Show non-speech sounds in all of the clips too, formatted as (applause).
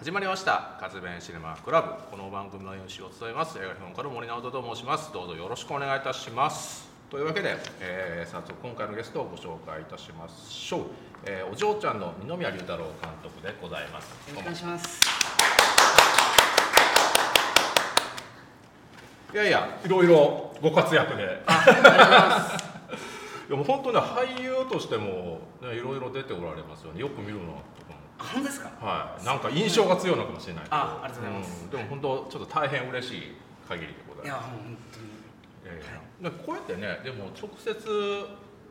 始まりました。活弁シネマクラブ。この番組の MC を務めます。映画評論家の森直人と申します。どうぞよろしくお願いいたします。というわけで、えー、早速今回のゲストをご紹介いたしましょう、えー、お嬢ちゃんの二宮龍太郎監督でございます。よろしくお願いします。いやいやいろいろご活躍で。ありがとうございます。(laughs) いやもう本当ね俳優としても、ね、いろいろ出ておられますよね。よく見るなとかもあ本当ですか？はい、なんか印象が強いのかもしれないけど。あありがとうございます。ん。でも本当ちょっと大変嬉しい限りでございやいます。もう本当に。いやいや。でこうやってねでも直接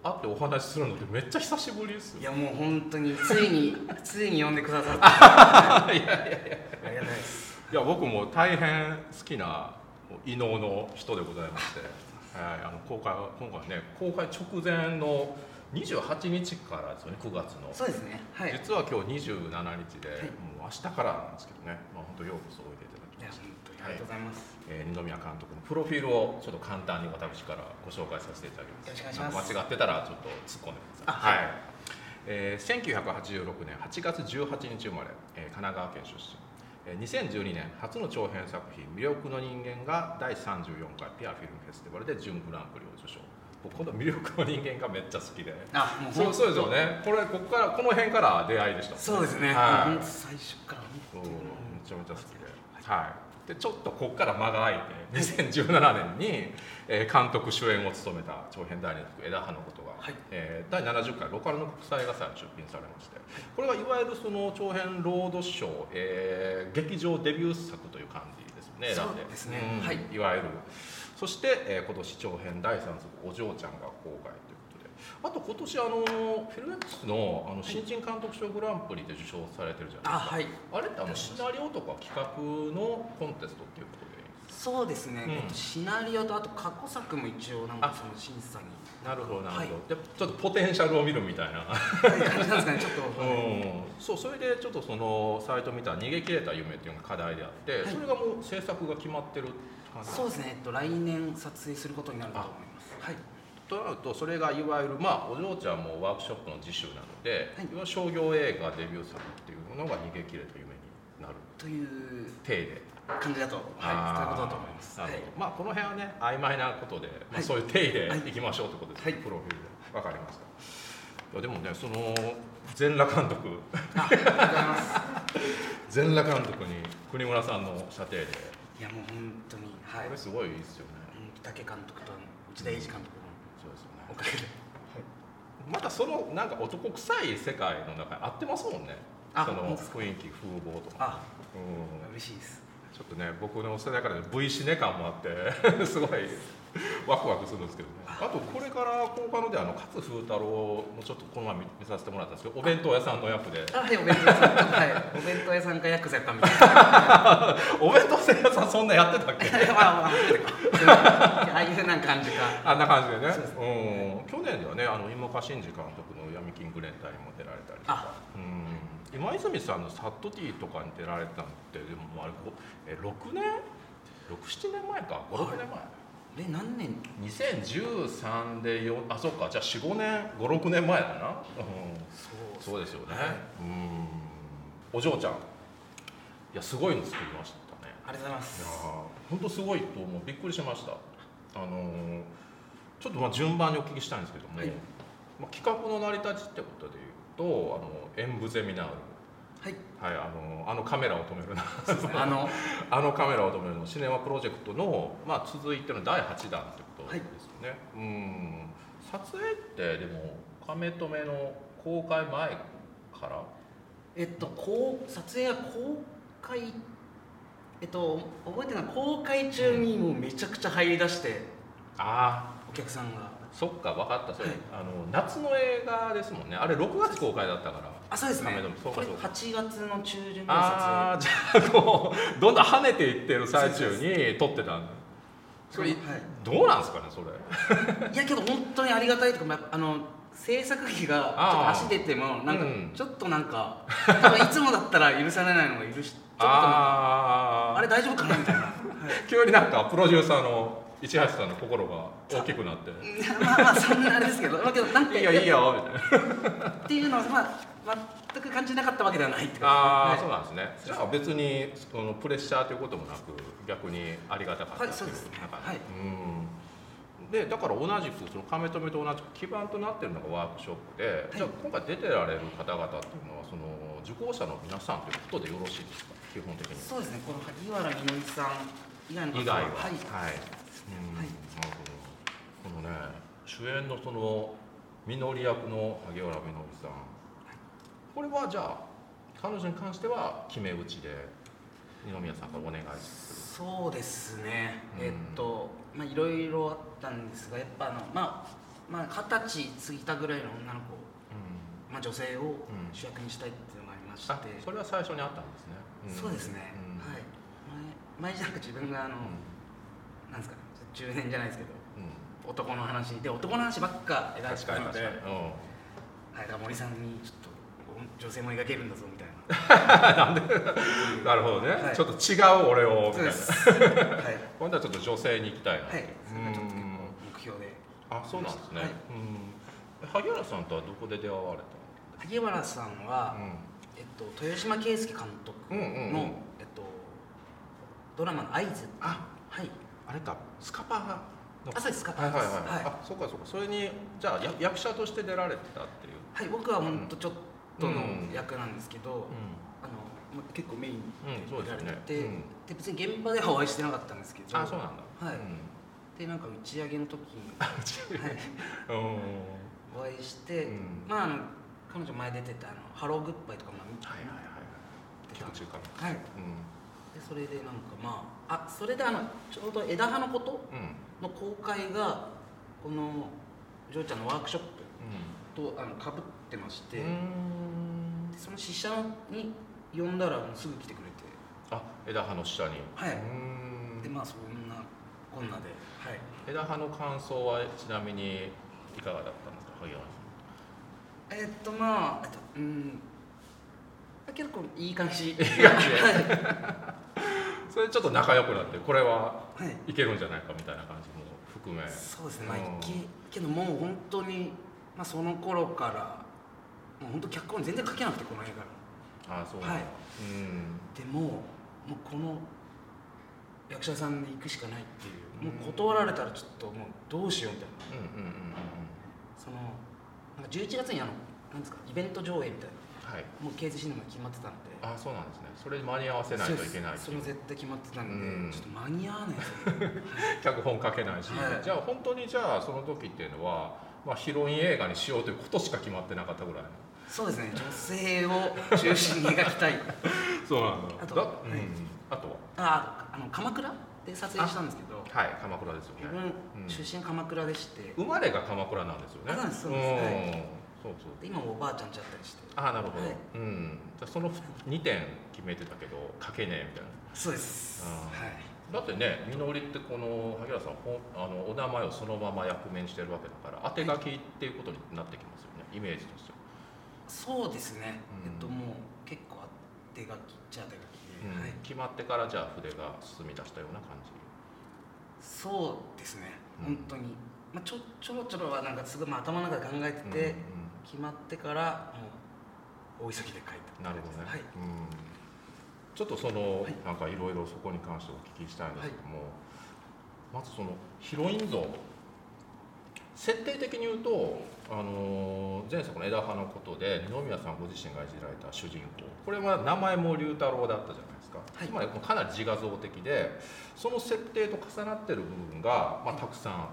会ってお話しするのってめっちゃ久しぶりですよ。いやもう本当についに (laughs) ついに呼んでくださっていやいやいや。ありがたいです。いや僕も大変好きな異能の人でございまして、はい、あの公開は今回ね公開直前の28日からですよね9月の。そうですね。はい。実は今日27日で、はい。もう明日からなんですけどね、まあ、本当ようこそおいでいただきま本したありがとうございます、えー二宮監督のプロフィールをちょっと簡単に私からご紹介させていただきます。よろしくお願いします。なんか間違ってたらちょっと突っ込んでください。あはい。えー1986年8月18日生まれ、えー神奈川県出身。えー2012年初の長編作品「魅力の人間」が第34回ピアフィルムフェスティバルで準グランプリこの魅力の人間がめっちゃ好きで。あもうそうそうですよね。これここからこの辺から出会いでした。もんそうですね、はい。最初から本め当に。ちゃめちゃ好きで、はい、でちょっとここから間が空いて2017年に、えー監督主演を務めた長編第2作「枝葉のことが」はい。えー第70回ローカルの国際映画祭に出品されましてこれがいわゆるその長編ロードショー、えー劇場デビュー作という感じですよねそうですね。ん。はい。いわゆるそして、えー今年長編第3作「お嬢ちゃん」が公開ということで。あと今年あのフィルメックスのあの新人監督賞グランプリで受賞されてるじゃないですか。あはい。あれってあのシナリオとか企画のコンテストっていうことでそうですね、うん。えっとシナリオとあと過去作も一応なんかあ。その審査に。なるほどなるほど、はい。でちょっとポテンシャルを見るみたいな。はい感じなんですかね。ちょっと、うん。そうそれでちょっとそのサイト見たら逃げ切れた夢っていうのが課題であって、はい。それがもう制作が決まってる感じそうですね、えっと、来年撮影することになると思います。はい。となるとそれがいわゆるまあお嬢ちゃんもワークショップの自習なので、はい。商業映画デビュー作っていうのが逃げ切れた夢になる。という体で感じだと。はい。そういうことだと思います。はい。まあこの辺はね曖昧なことで、まあ、はい。そういう体ではい。いきましょうということです、はい。プロフィールで。わかりました。いやでもねその全裸監督。あありがとうございます。(laughs) 全裸監督に国村さんの射程で、いやもう本当にはい。これすごいいいですよね、うん竹監督と内田英二監督のそうですよね。おかげで。またそのなんか男臭い世界の中に合ってますもんね。あその雰囲気風貌とか、あうん、嬉しいですちょっとね僕の世代から V シネ感もあって (laughs) すごいワクワクするんですけどね。あとこれから公開のであの勝風太郎もちょっとこの前見見させてもらったんですけどお弁当屋さんの役で。あはいお弁当屋さんはい。お弁当屋さんかヤクザかみたいな。(laughs) お弁当屋さんそんなやってたっけ？(laughs) まあまあいうな感じか。あんな感じでね。そうですうん。去年ではねあの今岡真司監督の「闇金グレン隊」にも出られたりとか。あ。うん今泉さんの「サットティー」とかに出られたのってでもあれこえ6年？67年前か。56年前、え何年？2013でよあそっか。じゃあ45年？56年前だな、うん、そうそうですよね、はいうん。お嬢ちゃん。いやすごいの作りましたね。ありがとうございまいやす本当すごいと思う。びっくりしました。あのーちょっとまあ順番にお聞きしたいんですけども、はい。まあ、企画の成り立ちってことでいうとあの演舞ゼミナールはい。はいあのあのカメラを止めるな。あの。(laughs) あのカメラを止めるの。シネマプロジェクトの、まあ、続いての第8弾ってことですよね、うん。撮影ってでもカメ止めの公開前から？えっとこう撮影は公開えっと覚えてるのは公開中にもうめちゃくちゃ入り出してああお客さんが。そっか分かったそれ、はいあの夏の映画ですもんね。あれ6月公開だったからあそうですね。これかそうか。8月の中旬の撮ああじゃあこうどんどん跳ねていってる最中に撮ってたんだそれはい。どうなんですかねそれ？影いやけど本当にありがたいとかまああの制作費がちょっと足出てもなんかうん。ちょっとなんか、多分いつもだったら許されないのが許し (laughs) ちょっとああれ大丈夫かなみたいな、はい。(laughs) 急になんかプロデューサーの市橋さんの心が大きくなって。まあまあそんなあれですけど。だけどなん「かいいよいいよ」みたいな。っていうのはまあ全く勘違じなかったわけではないってああ、そうはなんですね。じゃあ別にそのプレッシャーということもなく逆にありがたかったはいそうですね。はい。うん。でだから同じくその亀止めと同じく基盤となっているのがワークショップで、い。じゃあ今回出てられる方々っていうのはその受講者の皆さんということでよろしいですか？基本的に。いそうですね。この萩原みのりさん以外の方は。はい。はい、うん。はい。なるほど。このね主演のそのみのり役の萩原みのりさん、これはじゃあ彼女に関しては決め打ちで二宮さんからお願いすそうですね、うん。えっとまあいろいろあったんですがやっぱあのまあまあ二十歳過ぎたぐらいの女の子、る、うん。まあ、女性をうん。主役にしたいっていうのがありまして、あそれは最初にあったんですね、ん。そうですね、うん。はい。前前なんか自分があの、なんですかね。中年じゃないですけどうん。うん男の話。で男の話ばっか描いてた。ので、はい、だから森さんにちょっと女性も描けるんだぞみたいな。(laughs) (laughs) なるほどね、はい。ちょっと違う俺をみたいな。はい。今度はちょっと女性に行きたいな。はい。それがちょっと結構うん目標で。あそうなんですね、はい。うん。萩原さんとはどこで出会われた萩原さんは、の、えっと、豊島圭介監督の、うんうんうん。えっと、ドラマの「合図」あはい。あれか。スカパーのあそうですスカパー。ですはいはいはい、はい。あそうかそうか。それにじゃあや役者として出られてたっていう、はい、僕は本当ちょっとのうん役なん。ですけど、うあのまあ結構メインでやられて、うん。で別に現場ではお会いしてなかったんですけどあそうなんだ。はい。うん。でなんか打ち上げの時に、(laughs) はい、(laughs) うんお会いして、うん。まああの彼女前出てたあの「ハローグッバイ」とかも見はいはいはいはい。うん。でそれでなんかまああそれであのちょうど枝葉のことうん。の公開がこのジョーちゃんのワークショップとあの被ってまして、うんうん。でその試写に呼んだらもうすぐ来てくれて。あ枝葉の下に。はい。うん。でまあそんなこんなではい。枝葉の感想はちなみにいかがだったんですか萩原さえーっとまあえっとうん。結構いい感じ。(laughs) いい感じはん (laughs) それちょっと仲良くなってこれはいはい。いけるんじゃないかみたいな感じも含め。そうですね。まあうん。いけけどもう本当にまあその頃からもう本当脚本全然書けなくてこの映画ああそうはい。うん。でももうこの役者さんで行くしかないっていうもう断られたらちょっともうどうしようみたいな。うんうんうんうん。そのなんか11月にあのなんですかイベント上映みたいな。はい。もうケーズシネマ決まってたんで。あそうなんですね。それに間に合わせないといけないそれも絶対決まってたんで、うん。ちょっと間に合わないですよね (laughs) 脚本書けないし、はい。じゃあ本当にじゃあその時っていうのは、まあ、ヒロイン映画にしようということしか決まってなかったぐらいのそうですね女性を中心に描きたい。(laughs) そうなんだあとだ、はいうん、あとは？ああの鎌倉で撮影したんですけど。はい鎌倉ですよ自ね分出身鎌倉でして、生まれが鎌倉なんですよね。あそうです。そうですはいそうそう。で今もおばあちゃんちゃったりして。ああなるほど、はい。うん。じゃあその2点決めてたけど書けねえみたいな。そうです。あーはい。だってねみのりってこの萩原さんほんあのお名前をそのまま役名にしてるわけだから当て書きっていうことになってきますよね。イメージとしては、そうですね、うん。えっともう結構手書きっちゃ手書きで、うん。はい、決まってからじゃあ筆が進み出したような感じ。そうですね。うん。本当に、まあ、ちょちょろちょろはなんかすごい、まあ、頭の中で考えてて、うん決まってからもう大急ぎで書いうんたなるほどね、はい。うん。ちょっとその、はい。なんかいろいろそこに関してお聞きしたいんですけども、まずそのヒロイン像設定的に言うと、あのー前作の枝葉のことで二宮さんご自身が演じられた主人公。これは名前も龍太郎だったじゃないですか、はい。つまりかなり自画像的でその設定と重なってる部分が、まあ、たくさんあ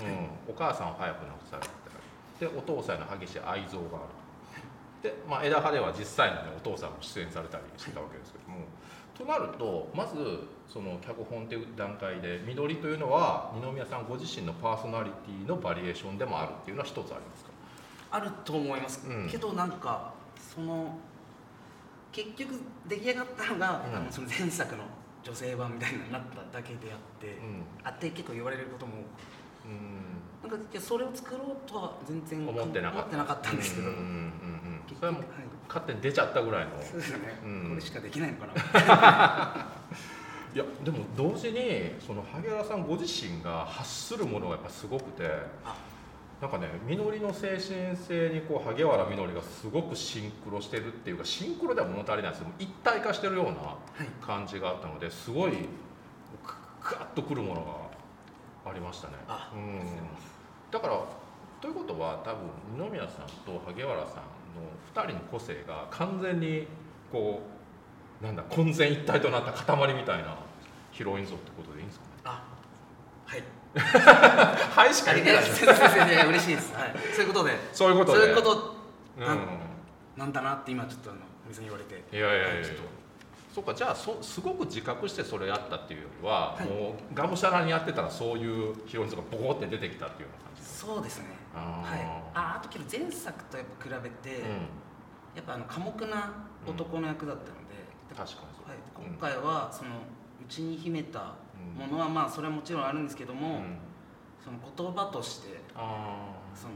る、うん。はい。お母さんを早く亡くされてたりでお父さんへの激しい愛憎がある。で、まあ、枝葉では実際に、ね、お父さんも出演されたりしてたわけですけども、となるとまずその脚本という段階で緑というのは二宮さんご自身のパーソナリティのバリエーションでもあるっていうのは一つありますか？あると思います、うん。けどなんかその結局出来上がったのが、うん。あのその前作の女性版みたいになっただけであって、うん。あって結構言われることもうん。なんかそれを作ろうとは全然思ってなかった。んですけど、うんうんうんうん。結それはもうはい勝手に出ちゃったぐらいの。そうですよね、うん。これしかできないのかな (laughs) いやでも同時にその萩原さんご自身が発するものがやっぱすごくてあ。なんかねみのりの精神性にこう萩原みのりがすごくシンクロしてるっていうかシンクロでは物足りないです。けど一体化してるようなはい。感じがあったのですごいガッとくるものがありましたね。あうん。だからということは多分二宮さんと萩原さんの2人の個性が完全にこうなんだ混然一体となった塊みたいなヒロイン像ってことでいいんですかね？あはい。(laughs) はいしか言ってない。ですございますいや嬉しいです、はい、そういうことで。そういうことで。そういうことうん。なんなんだなって今ちょっとあの水に言われて。いやいやいやいや。ちょっと。そうかじゃあそすごく自覚してそれやったっていうよりは、はい。もうがむしゃらにやってたらそういうヒロイン像がボコって出てきたっていうような感じそうですね。はい。ああとけど前作とやっぱ比べて、うん。やっぱあの寡黙な男の役だったので、確かにそう、はい、今回はその内に秘めたうんものはまあそれはもちろんあるんですけども、うん。その言葉としてあその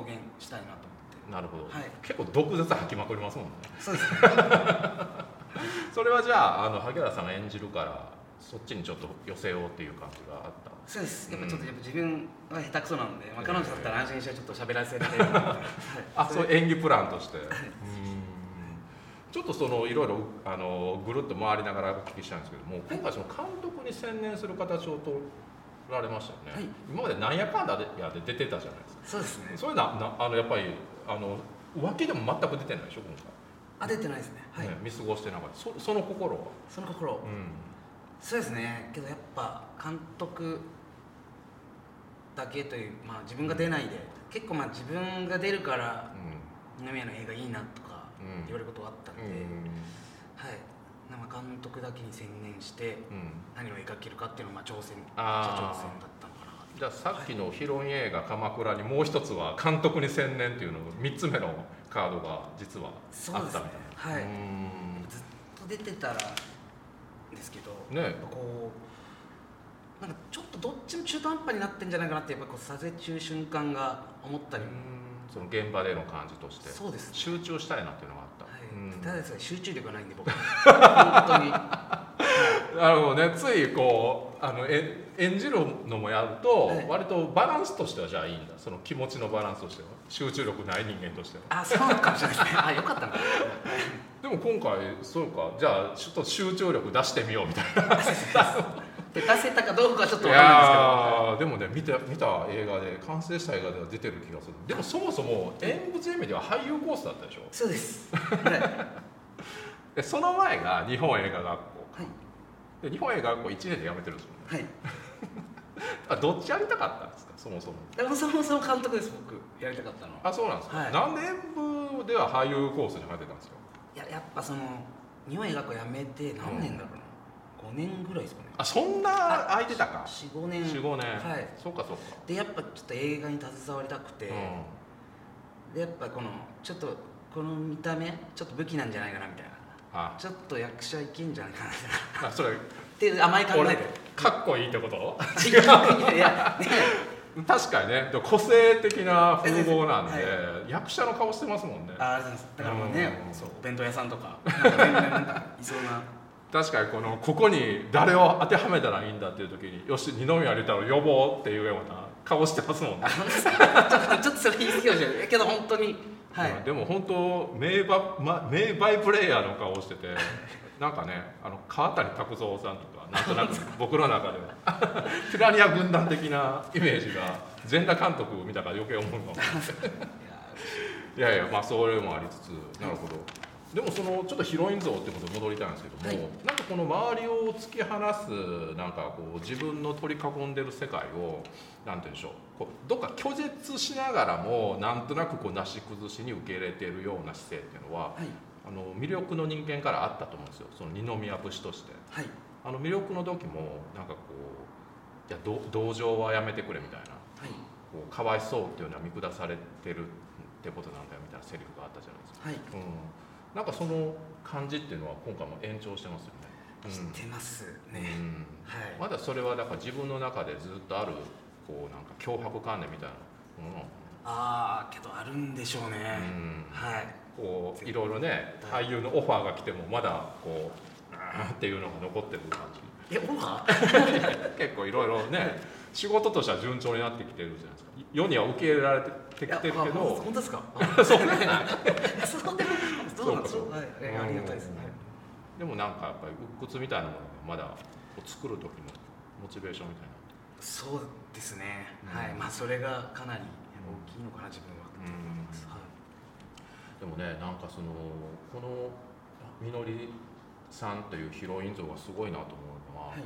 表現したいなと思って。あなるほど、はい。結構毒舌吐きまくりますもんね。そうですね。(laughs) それはじゃああの萩原さんが演じるからそっちにちょっと寄せようっていう感じがあった？そうです。やっぱちょっとやっぱ自分は下手くそなので、まあ、彼女だったら安心してちょっと喋らせて、(laughs) はい、あそう演技プランとして。い。うんちょっとそのいろいろあのぐるっと回りながらお聞きしたいんですけども今回その監督に専念する形を取られましたよね、はい。今までなんやかんだでやで出てたじゃないですか。そうですね。それななあのやっぱりあの脇でも全く出てないでしょ今あ出てないですね。はい、回、ね見過ごしてなかった。そその心は、その心、うん。そうですね。けどやっぱ監督だけという、まあ、自分が出ないで結構まあ自分が出るから二宮の映画いいなと言われることがあったので、うん。はい。なんか監督だけに専念してうん。何を描けるかっていうのがまあ挑戦あー。じゃあ挑戦だったのかな。じゃあさっきのヒロイン映画「鎌倉」にもう一つは監督に専念っていうの3つ目のカードが実はあったみたいな。はい。うん。ずっと出てたらですけどね。やっぱこうなんかちょっとどっちも中途半端になってんじゃないかなってやっぱこう撮影中瞬間が思ったり。も、その現場での感じとして。そうですね。集中したいなっていうのがた、だですね集中力がないんで僕。(laughs) 本当に。なるほどね。ついこうあのえ演じるのもやると、はい。割とバランスとしてはじゃあいいんだ。その気持ちのバランスとしては。集中力ない人間としては。あそうかもしれないですね。あよかったな。でも今回そうか。じゃあちょっと集中力出してみようみたいな。で出せたかどうかはちょっといわかんないやーでもね見た見た映画で完成した映画では出てる気がする。でもそもそも演舞ゼミでは俳優コースだったでしょ？ですけどそうです。はい、は (laughs) でその前が日本映画学校。い。で日本映画学校1年で辞めてるんですよね。はい、(laughs) あどっちやりたかったんですか？そもそも。でもそもそも監督です僕。やりたかったのは。あそうなんですか、はい。なんで演舞では俳優コースに入ってたんですか？いややっぱその日本映画学校辞めて何年だろうな、5年ぐらいですかね。あそんな空いてたか。45年。45年、はい。そうかそうか。でやっぱちょっと映画に携わりたくて、うでやっぱこのちょっとこの見た目ちょっと武器なんじゃないかなみたいな。あ。ちょっと役者いけんじゃないかなみたいな。あそれって甘い考えで。かっこいいってこと？違ういやね (laughs) 確かにね。個性的な風貌なんで、は役者の顔してますもんね。ああだからもうねうん。そうお弁当屋さんとかなんかいそうな確かにこのここに誰を当てはめたらいいんだっていう時によし二宮龍太郎呼ぼうっていうような顔してますもんね。ちょっとそれ言い過ぎかもしれない。けど本当にはい。うんでも本当名バ,、ま、名バイプレイヤーの顔をしててなんかねあの川谷拓三さんとかなんとなく僕の中ではピラニア軍団的なイメージが全裸監督見たから余計思うのい。(laughs) やいやまあそれもありつつなるほどでもそのちょっとヒロイン像ってことに戻りたいんですけども、はい。なんかこの周りを突き放すなんかこう自分の取り囲んでる世界をなんて言うんでしょうこうどっか拒絶しながらもなんとなくこうなし崩しに受け入れてるような姿勢っていうのははい。あの魅力の人間からあったと思うんですよ。その二宮節として。はい。あの魅力の時もなんかこういやど同情はやめてくれみたいなはい。こうかわいそうっていうのは見下されてるってことなんだよみたいなセリフがあったじゃないですか。はい。うん、なんかその感じっていうのは今回も延長してますよね。知ってますうんね。うん。はい。まだそれはだから自分の中でずっとあるこうなんか脅迫観念みたいなもの。ああけどあるんでしょうね。うん。はい。こういろいろねはい俳優のオファーが来てもまだこうあーっていうのが残ってる感じ。えオファー？(laughs) 結構いろいろね (laughs) 仕事としては順調になってきてるじゃないですか。世には受け入れられてきてるけど。本当ですか？(laughs) そう。でも (laughs) そうなんです。そうかはいはいありがたいですね。でもなんかやっぱり鬱屈みたいなものがまだこう作る時のモチベーションみたいな。そうですね、うん。はいまあそれがかなり大きいのかな自分はと思います、はい。でもねなんかそのこのみのりさんというヒロイン像がすごいなと思うのは、はい。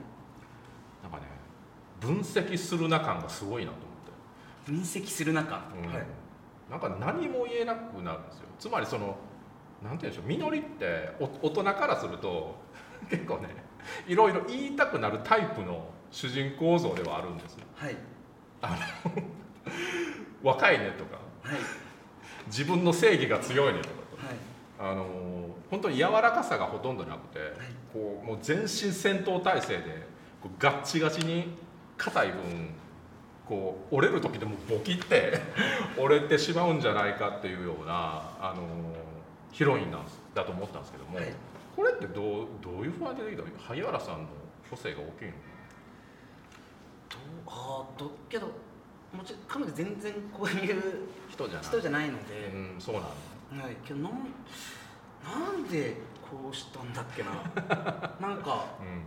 なんかね分析するな感がすごいなと思って、分析する中、うん。はい。なんか何も言えなくなるんですよ。つまりそのなんて言うんでしょう。みのりってお大人からすると (laughs) 結構ねいろいろ言いたくなるタイプの主人公像ではあるんですよ。はい。若いねとか。はい。自分の正義が強いねとかはい。あの本当に柔らかさがほとんどなくて、こうもう全身戦闘態勢でこうガッチガチに硬い分こう折れる時でもボキって (laughs) 折れてしまうんじゃないかっていうようなあのヒロインなんだと思ったんですけども、はい。これってどうどういう不安でできたの萩原さんの個性が大きいの？どうあーどけどもちろん彼女全然こういう人じゃない。人じゃないので、うんそうなのはいけどなんなんでこうしたんだっけな。(laughs) なんかうん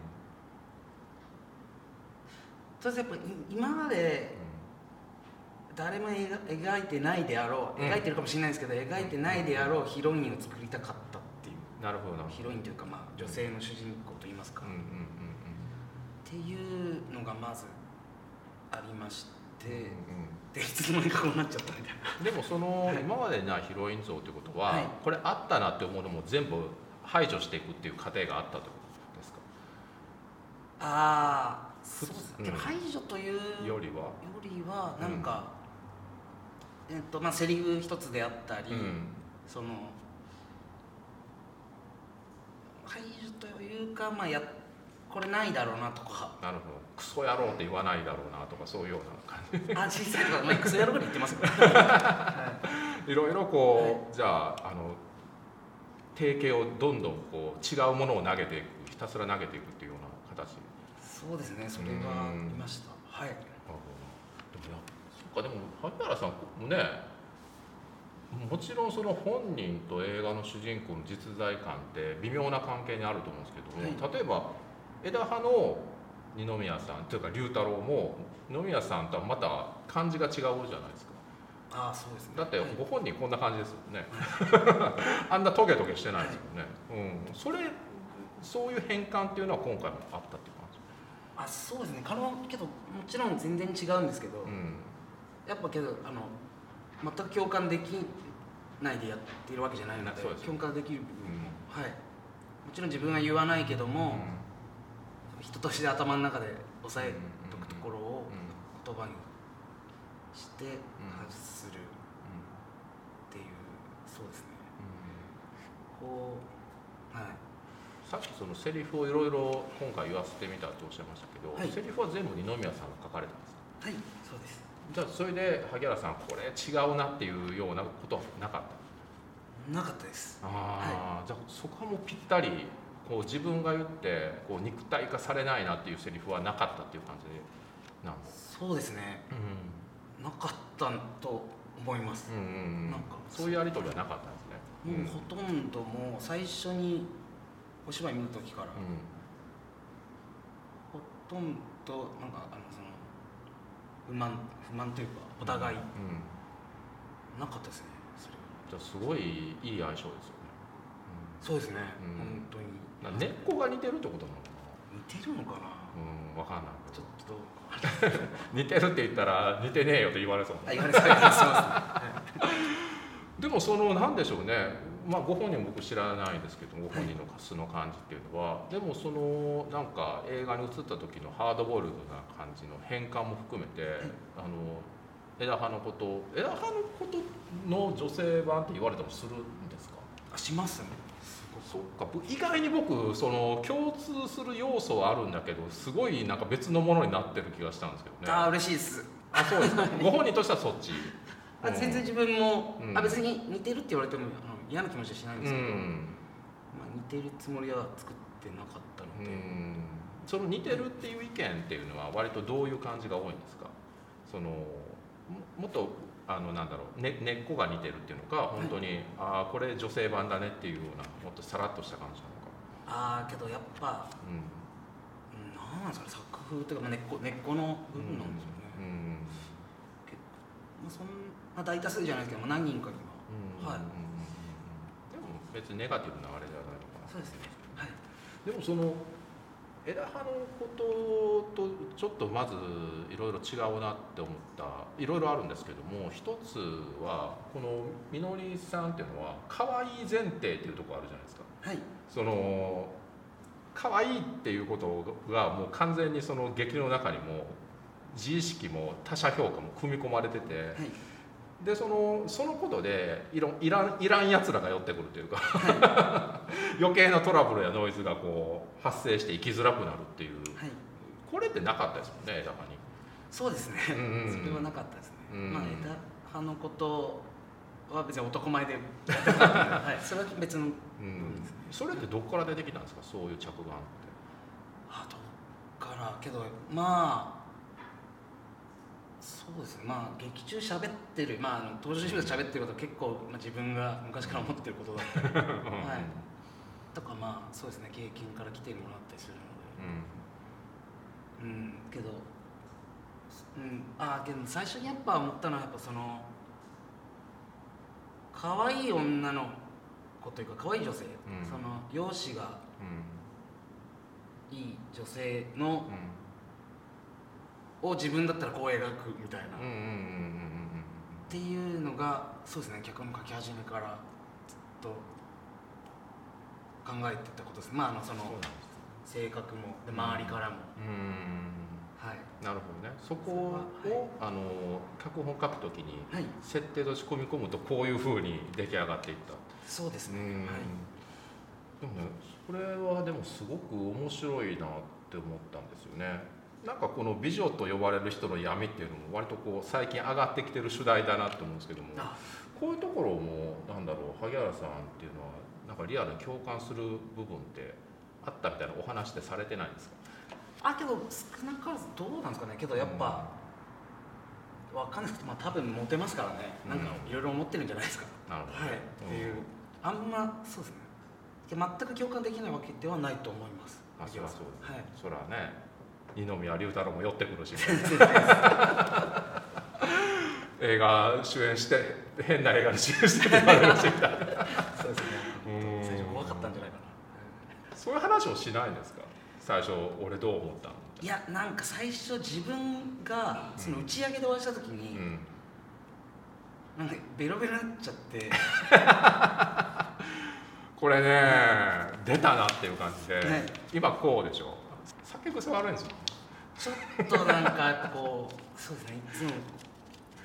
とりあえずやっぱい今まで誰も描描いてないであろううん。描いてるかもしれないですけど、描いてないであろうヒロインを作りたかったっていう。うんなるほど。ヒロインというか、まあ、女性の主人公といいますか、っうんうんうん。ていうのがまずありまして、うんうん。でいつの間にかこうなっちゃったみたいな。でもその、はい。今までなヒロイン像ということは、はい。これあったなって思うのも全部排除していくっていう過程があったということですか？ああそうですうん。ね、でも排除というよよりは、りはなんか、えっとまあセリフ一つであったり、うん。その排除というかまあやこれないだろうなとか。なるほど。クソ野郎って言わないだろうなとかそういうような感あ小さいとかまあクソ野郎に言ってますよ。(laughs) はじいろいろこう、じゃああの定型をどんどんこう違うものを投げていくひたすら投げていくっていうような形。いそうですねそれはありました。はい。でもやそっかでも萩原さんもねもちろんその本人と映画の主人公の実在感って微妙な関係にあると思うんですけども、例えば枝葉の二宮さんというか龍太郎も二宮さんとはまた感じが違うじゃないですか。ああそうですね。だってはい。ご本人こんな感じですよね。(laughs) あんなトゲトゲしてないですよね、うん、それそういう変換っていうのは今回もあったってあそうですね。彼はけどもちろん全然違うんですけど、うん。やっぱけどあの全く共感できないでやっているわけじゃないのでそうです共感できる部分も、はい。もちろん自分は言わないけども、人として頭の中で押さえとくところを言葉にして発するっていうそうですね。こうはいさっきそのセリフをいろいろ今回言わせてみたっておっしゃいましたけど、はいセリフは全部二宮さんが書かれたんですか？はいそうです。じゃあそれで萩原さんこれ違うなっていうようなことはなかった？なかったです。ああ、じゃあそこはもうぴったりこう自分が言ってこう肉体化されないなっていうセリフはなかったっていう感じなんそうですね。なかったと思います、うんうんうん。なんかそういうやり取りはなかったんですね。もうほとんどもう最初にお芝居見る時から、うん。ほとんどなんかあのその不満不満というかお互いうん。なかったですねそれ。はじゃあすごいいい相性ですよね、そうですね、うん。本当に。根っこが似てるってことなの？か似てるのかな？なうん分かんないちょっと。(laughs) 似てるって言ったら似てねえよと言われそう。あ言われそう。ですでもそのなんでしょうね、まあ、ご本人僕知らないですけどご本人の素の感じっていうのは、でもそのなんか映画に映った時のハードボイルドな感じの変換も含めて、あの枝葉のこと枝葉のことの女性版って言われたりするんですか？あしますね。そっか。ぶ意外に僕その共通する要素はあるんだけどすごいなんか別のものになってる気がしたんですけどね。あー嬉しいです。あそうですか。ご本人としてはそっちあ全然自分も、うん。あ別に似てるって言われても嫌な気持ちはしないんうですけど、ん。まあ、似てるつもりは作ってなかったのうで、ん。その似てるっていう意見っていうのは割とどういう感じが多いんですか？そのももっとあのなんだろう、ね、根っこが似てるっていうのか本当に、ああこれ女性版だねっていうようなもっとさらっとした感じなのか。ああけどやっぱ、うん。うん、なんですかね作風というか、まあ、根っこ根っこの部分なんですよね、うん。まあ、そんな大多数じゃないですけど、まあ、何人かには、でも別にネガティブなあれではないのかな。そうですね。はい。でもその枝葉のこととちょっとまずいろいろ違うなって思ったいろいろあるんですけども一つはこのみのりさんっていうのは可愛い前提っていうところあるじゃないですか。はい。その可愛いっていうことがもう完全にその劇の中にも自意識も他者評価も組み込まれててはいでそのそのことでいろいらんいらんやつらが寄ってくるというか (laughs) 余計なトラブルやノイズがこう発生して生きづらくなるっていう。はい。これってなかったですもんね枝葉に。そうですね、うんそれはなかったですね、うんまあ枝葉のことは別に男前で。(laughs) はい、それは別の。うん、それってどこから出てきたんですかそういう着眼って。あどっから。けどまあそうですね。まあ劇中喋ってるまあ登場人物が喋ってることは結構、まあ、自分が昔から思ってることだったり。(laughs) はい。とかまあそうですね。経験から来てるものだったりするので。うん。けどうん。あけど最初にやっぱ思ったのはやっぱその可愛い女の子というか可愛い女性、うん。その容姿がうん。いい女性のうんを自分だったらこう描くみたいな、っうんうんうんうんうん。ていうのがそうですね脚本書き始めからずっと考えてたことです。まああのその性格もで周りからも、うんはい。なるほどね。そこを、あの脚本書くときにはい。設定として込み込むとこういうふうに出来上がっていった。そうですね、うん。はい。でもねそれはでもすごく面白いなって思ったんですよねなんかこの美女と呼ばれる人の闇っていうのも割とこう最近上がってきてる主題だなって思うんですけどもあ。こういうところもなんだろう萩原さんっていうのはなんかリアルに共感する部分ってあったみたいなお話ってされてないんですか？あけど少なからずどうなんですかね。けどやっぱ、わかんないですけどまあ多分モテますからね、なんかいろいろ思ってるんじゃないですか。なるほど。はい、ね、っていう。あんまそうですね。で全く共感できないわけではないと思います。あそりゃそうだはい。それはね二宮龍太郎も寄ってくるし (laughs) 映画主演して変な映画で主演してって言われるしみたいな。そうですね。うん。最初怖かったんじゃないかな。そういう話をしないんですか？最初俺どう思ったの？いやなんか最初自分がその打ち上げでお会いした時に、うん。なんかベロベロになっちゃって。(laughs) これね出たなっていう感じで、はい。今こうでしょ？酒癖悪いんですよ。ちょっとなんかこうそうですねいつも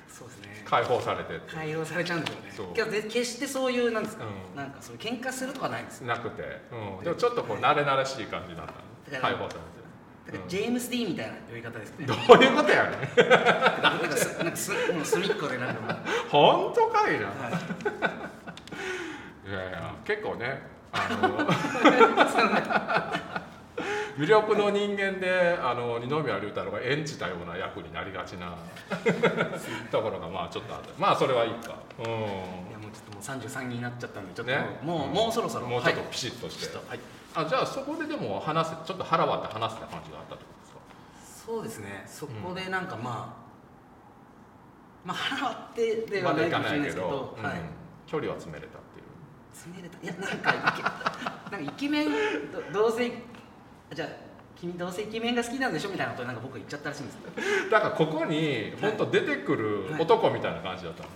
そうですね。解放されて解放されちゃうんですよね。けどで決してそういうなんですか、うん。なんかそういう喧嘩するとかないんですよなくて、うん、でもちょっとこう慣れ慣れしい感じになった。解放されだからジェームス・ディーンみたいな呼び方ですね。て、どういうことやねん。なんかすなんかすもう隅っこでなんか。本当かいな、はい。いやいや結構ねあの (laughs) 魅力の人間であの二宮龍太郎が演じたような役になりがちな。(laughs) ところがまあちょっとあって。まあそれはいいか。ういやもうちょっともう33になっちゃったんでちょっとね。もう、うん。もうそろそろ。んもうちょっとはい。ピシッとして、はい。あじゃあそこででも話せちょっと腹割って話せた感じがあったってことですか？そうですね。そこでなんかまあ、まあ腹割ってではないかもしれないですけど、ど、はい。うん距離は詰めれたっていう。詰めれた。いやなんか (laughs) なんかイケメンどどうせじゃあ君どうせイケメンが好きなんでしょみたいなことなんか僕言っちゃったらしいんです。よだからここに本当出てくる男みたいな感じだったの、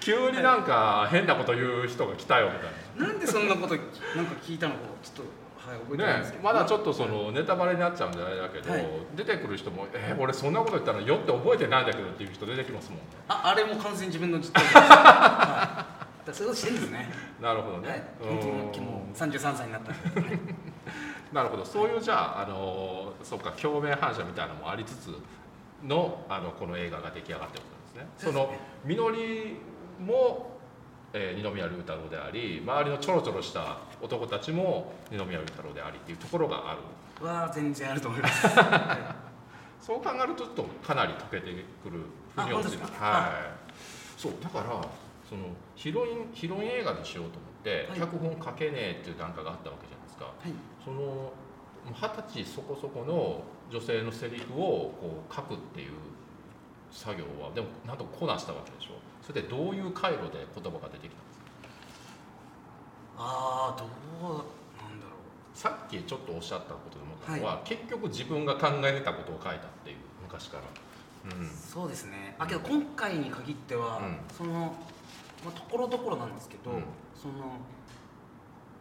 急になんか変なこと言う人が来たよみたいな。なんでそんなことなんか聞いたのかちょっとはい覚えてないんですけね、どまだちょっとそのネタバレになっちゃうんじゃないだけど、はい。出てくる人も「えー俺そんなこと言ったらよって覚えてないんだけど」っていう人出てきますもんね。ああれも完全に自分の実体です、はい、だそういうことしてるんですね。(laughs) なるほどね、はい。もう33歳になった (laughs) なるほど。そういうじゃあ、あのそっか共鳴反射みたいなのもありつつのあのこの映画が出来上がってるんですね。そのみのりもえー二宮龍太郎であり周りのちょろちょろした男たちも二宮龍太郎でありっていうところがある。は全然あると思います、(laughs) はそう考えるとちょっとかなり溶けてくるあ腑に落ちる本当ですか？はい。そうだからそのヒロインヒロイン映画にしようと思って、はい。脚本書けねえっていう段階があったわけじゃないですか。い。その二十歳そこそこの女性のセリフをこう書くっていう作業はでもなんとこなしたわけでしょ。それでどういう回路で言葉が出てきたんですか？ああどうなんだろさっきちょっとおっしゃったことで思ったのは、結局自分が考えてたことを書いたっていう昔から、うう、ん、そうですね。あけど今回に限っては、うん。その、まあ、ところどころなんですけど、うん。その、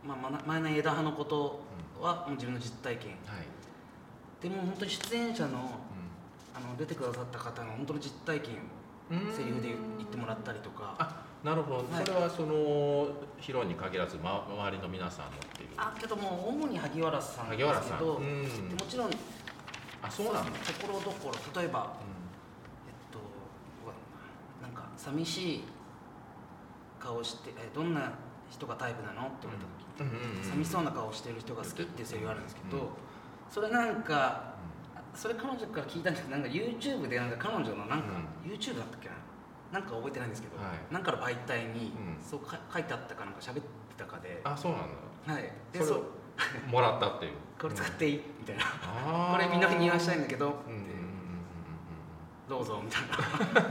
まあ、前の枝葉のことはもう自分の実体験。はい、でも本当に出演者のうあの出てくださった方の本当の実体験をん。セリフで言ってもらったりとか。あなるほど、はい。それはそのヒロに限らず、ま、周りの皆さんのっていう。あけどもう主に萩原さんですけど、うん。でもちろんあそうなんだ、ところどころ例えばえっとどうだろうななんか寂しい顔してえどんな人がタイプなの？って言われた時、うん。うんうん寂しそうな顔してる人が好きっていうセリフがあるんですけど、うん。それなんかそれ彼女から聞いたんですけどなんか YouTube でなんか彼女のなんか、YouTube だったっけな？なんか覚えてないんですけど、はい。なんかの媒体にうん。そうか書いてあったかなんか喋ってたかで、あそうなんだはい、でそう。もらったっていう。(laughs) これ使っていい？みたいな、これみんなに言わしたいんだけど、う。んうんうんうんうんどうぞみたいな、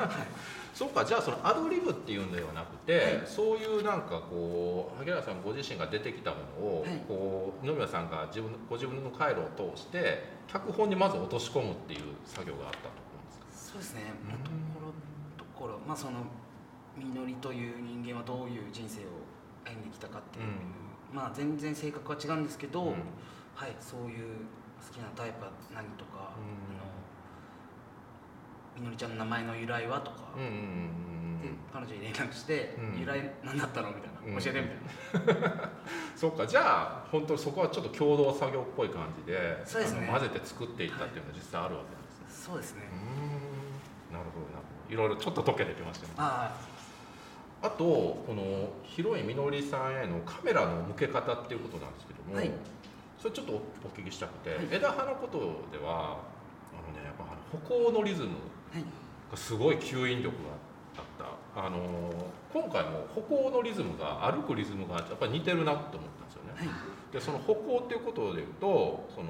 は (laughs) いそうかじゃあそのアドリブっていうんではなくて、そういうなんかこう萩原さんご自身が出てきたものを、はい。こう二宮さんが自分のご自分の回路を通して脚本にまず落とし込むっていう作業があったと思うんですか？そうですね、うんまあところどころまあそのみのりという人間はどういう人生を歩んできたかっていう、まあ全然性格は違うんですけど、うん。はいそういう好きなタイプは何とか、うんみのりちゃんの名前の由来はとか、うんうんうんでうん。彼女に連絡して、うん。由来何だったのみたいな、うん。教えてみたいな、(laughs) そうかじゃあ本当そこはちょっと共同作業っぽい感じでそうですね。あの混ぜて作っていったっていうのが実際あるわけなんですね、そうですね、うーん。なるほどなるほど。いろいろちょっと解けてきましたね。ああとこのヒロインみのりさんへのカメラの向け方っていうことなんですけども、はい。それちょっとおお聞きしたくて、はい。枝葉のことではあのねやっぱあの歩行のリズムがすごい吸引力があった。あの今回も歩行のリズムが歩くリズムがやっぱり似てるなと思ったんですよね、はい。でその歩行っていうことでいうとその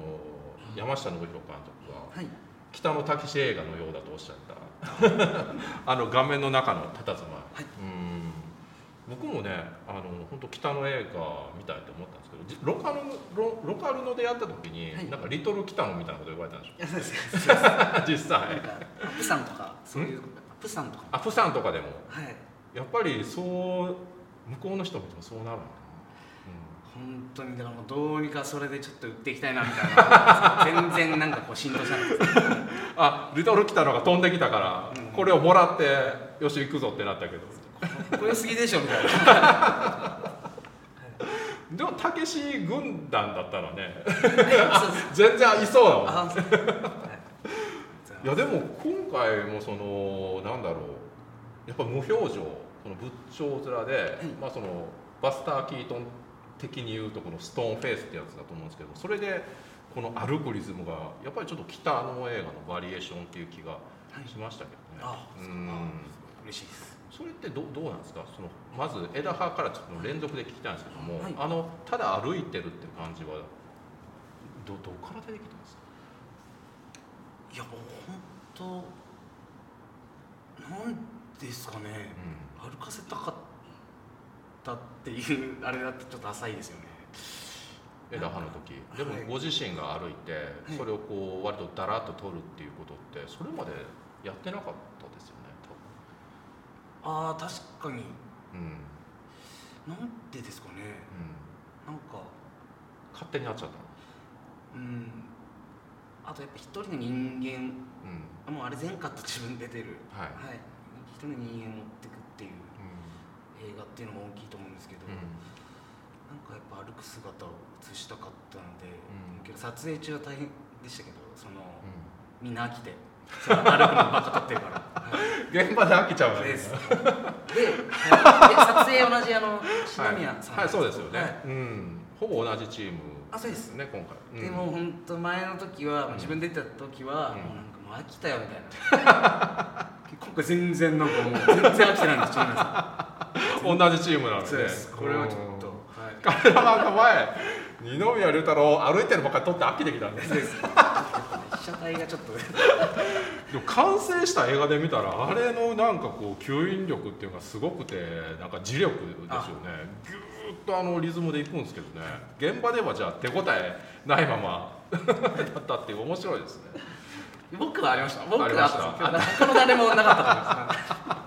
山下信弘監督がはい。北のたけし映画のようだとおっしゃった。(laughs) あの画面の中の佇まい、はい。うん僕もねあの本当北の映画みたいと思ったんですけどじロカルロロカルのでやった時に、はい。なんかリトル北野みたいなこと言われたんでしいやそうですょ (laughs) 実際。プさんとかそういうプさんとか。あプサンとかでも。はい。やっぱりそう向こうの人もそうなるんだな、本当にだからもうどうにかそれでちょっと売っていきたいなみたいな。(laughs) 全然なんかこう浸透しなくて。うんあリトル北野が飛んできたから、うん。これをもらってよし行くぞってなったけどこれすぎでしょみたいな。でもたけし軍団だったらね。全然いそうだもん。い。いやでも今回もそのなんだろう。やっぱ無表情この仏頂面で、いまあそのバスター・キートン的に言うとこのストーンフェイスってやつだと思うんですけどそれでこの歩くリズムがやっぱりちょっと北の映画のバリエーションっていう気がはいしましたけどね、あうそうん嬉しいですそれってどどうなんですか？そのまず枝葉からちょっと連続で聞きたいんですけども、はい。あのただ歩いてるっていう感じはどどこから出てきたんですか？いやもう本当なんですかね。歩かせたかったっていう (laughs) あれだとちょっと浅いですよね。枝葉の時。でもはい。ご自身が歩いてい。それをこう割とだらっと取るっていうことってそれまでやってなかったですよねああ確かに。うん。なんでですかね。うん。なんか。勝手になっちゃったの？うん。あとやっぱ一人の人間。うん。あもうあれ全カット自分で出てる。はい。はい。一人の人間を持ってくっていう。う映画っていうのも大きいと思うんですけど、んうん。なんかやっぱ歩く姿を映したかったので、うん。けど撮影中は大変でしたけどそのうみんな飽きて歩くのばっか撮ってるから。現場で飽きちゃうです。で、撮影同じあの篠宮さん、はい、はい、そうですよね、はい。うん。ほぼ同じチームあそうです。ね今回、でも本当前の時は、ん。自分で出た時は、うん。もうなんかもう飽きたよみたいな。(laughs) 今回全然なんかもう全然飽きてないんです篠宮さ同じチームなのんでそうです。これはちょっと、うん。はい。(laughs) 彼らなんか前二宮龍太郎歩いてるばっかり撮って飽きてきたんです被写体がちょっと。でも完成した映画で見たらあれのなんかこう吸引力っていうのがすごくてなんか磁力ですよね。ぎゅーっとあのリズムでいくんですけどね。現場ではじゃあ手応えないまま。だったっていう面白いですね。僕はありました。僕ありましはあった他の誰もなかったと思います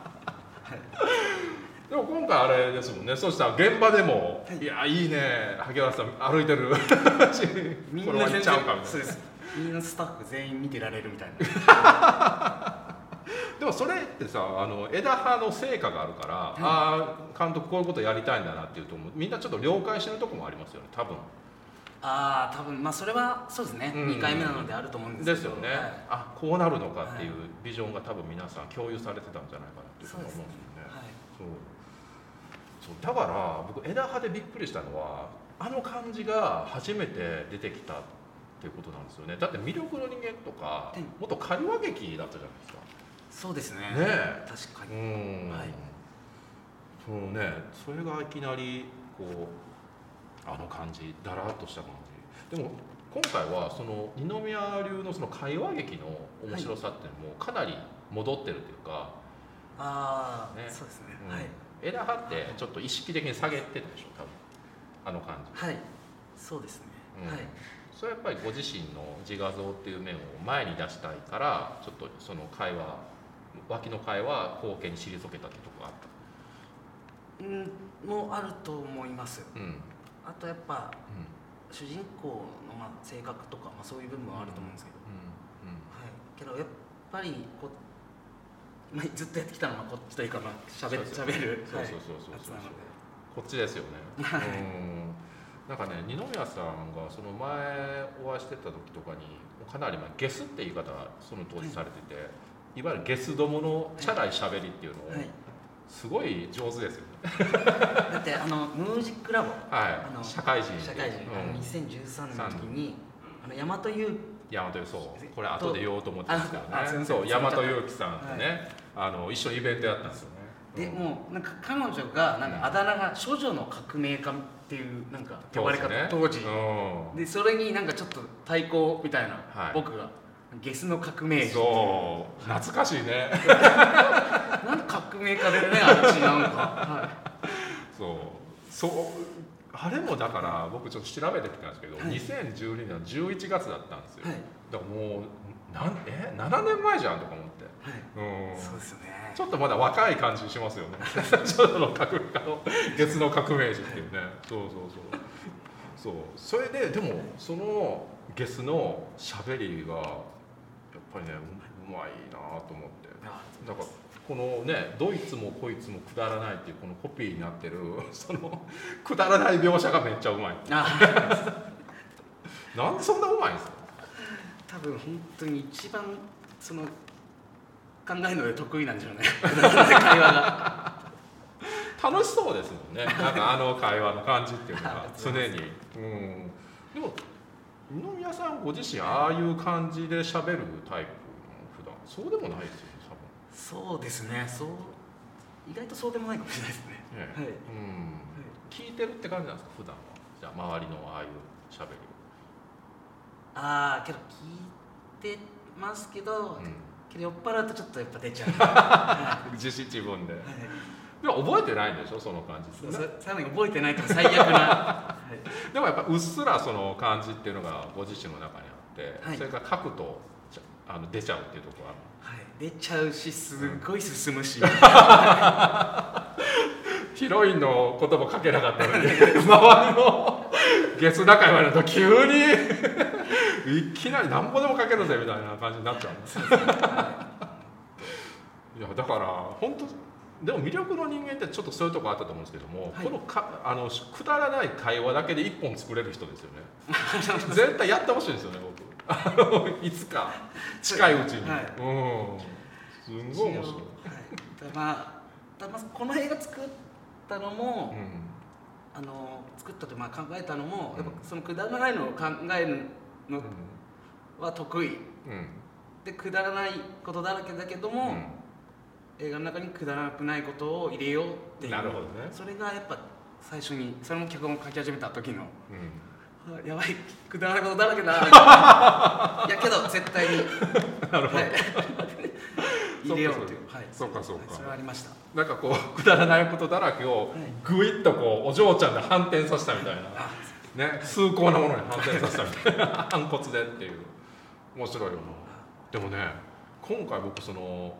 でも今回あれですもんね。そしたら現場でも、い、やいいね。萩原さん歩いてる。(laughs) みんな全然ちゃうかみたいなみんなスタッフ全員見てられるみたいな。(laughs) でもそれってさあの枝葉の成果があるから、ああ監督こういうことやりたいんだなっていうとみんなちょっと了解してるとこもありますよね多分。ああ多分。まあそれはそうですね、うん。2回目なのであると思うんですけど。ですよね、はい。あこうなるのかっていうビジョンが多分皆さん共有されてたんじゃないかなっていうふうに思うんですよねそうだから僕枝葉でびっくりしたのはあの感じが初めて出てきたっていうことなんですよね。だって魅力の人間とかうん。もっと会話劇だったじゃないですか。そうですね。ねえ。確かうに、ん、はい。そうね。それがいきなりこうあの感じだらっとした感じ。でも今回はその二宮流のその会話劇の面白さっていうのもかなり戻ってるというか、ああ、ね。そうですね、うん。はい。枝葉ってちょっと意識的に下げてたでしょ多分。あの感じ。はい。そうですね、うん。はいそれはやっぱりご自身の自画像っていう面を前に出したいからちょっとその会話脇の会話後継に退けたってとこがあっうんもあると思います。たうん。うんあとやっぱ主人公のまあ性格とか、まあ、そういう部分はあると思うんですけど、はい、けどやっぱりこう、まあ、ずっとやってきたのはこっちというかまあしゃべそうそうしゃべるそうそうそうそうはいやつなので。こっちですよね。はい。うんなんかね二宮さんがその前お会いしてた時とかにかなりまあゲスって言い方がその当時されてて、い、わゆるゲスどものチャラいしゃべりっていうのをはい、すごい上手ですよね。だってあのムージックラボ。はい。あの社会人。社会人、うん、2013年の時にあの大和優大和そう。これ後で言おうと思ってたんですけどね。そう大和祐樹さんとね、あの一緒にイベントやったんですよね。でうん。もうなんか彼女がなんかあだ名が処女の革命家っていうなんか呼ばれ方当時。うん。でそれになんかちょっと対抗みたいな、はい。僕がゲスの革命児。そう。懐かしいね。(laughs) なんで革命家でねあっちなんか、(laughs) はそう。そうあれもだから僕ちょっと調べてきたんですけど、はい。2012年の11月だったんですよ、はい。だからもうなんえ？7年前じゃんとか思って。いはい、うん。そうですよね。ちょっとまだ若い感じしますよね。(laughs) ちょっとの革命家の月の革命児っていうね。そうそうそう。そう。それででもそのゲスのしゃべりがやっぱりねううまいなと思って。あだからこのねどいつもこいつもくだらないっていうこのコピーになってる (laughs) そのくだらない描写がめっちゃうまい。あ (laughs) なんでそんなうまいんですか？多分本当に一番その考えるので得意なんでしょうね。会話が。楽しそうですもんね。なんかあの会話の感じっていうのが。あ常に。うん。でも二宮さんご自身ああいう感じで喋るタイプ普段。そうでもないですよねそうですね。そう。意外とそうでもないかもしれないですね。多分ね、はい。うん。聞いてるって感じなんですか普段は。じゃあ周りのああいう喋りああけど聞いてますけど、を、けど酔っ払うとちょっとやっぱ出ちゃう、(laughs) 自信自分で。いはい。でも覚えてないんでしょ？その感じささらに覚えてないとか最悪な、(laughs) はい。でもやっぱうっすらその感じっていうのがご自身の中にあって、はい。それから書くとあの出ちゃうっていうところがあるはい、出ちゃうしすっごい進むし、(laughs) ヒロインの言葉書けなかったのに。周りの月仲間になると急にいきなりなんぼでも書けるぜみたいな感じになっちゃうん。ですいやだから本当でも魅力の人間ってちょっとそういうとこあったと思うんですけども、はい。このかあのくだらない会話だけで一本作れる人ですよね。(laughs) 絶対やってほしいですよね僕。(laughs) いつか。近いうちに、はい。うん。すんごい面白い、はい、まあまあこの映画作ったのも、あの作ったとまあ考えたのも、やっぱそのくだらないのを考えるのは得意。でくだらないことだらけだけども、映画の中にくだらなくないことを入れようっていう。なるほどね。それがやっぱ最初にそれも脚本を書き始めた時のうん。あやばいくだらないことだらけだ (laughs) いやけど絶対に。なるほど、はい。(laughs) 入れようっていう。はい。そうかそうか。はいそれはありました。なんかこうくだらないことだらけをぐい。っとこうお嬢ちゃんで反転させたみたいな。あね。崇高なものに反転させたみたいな反骨でっていう。面白いよな。でもね今回僕その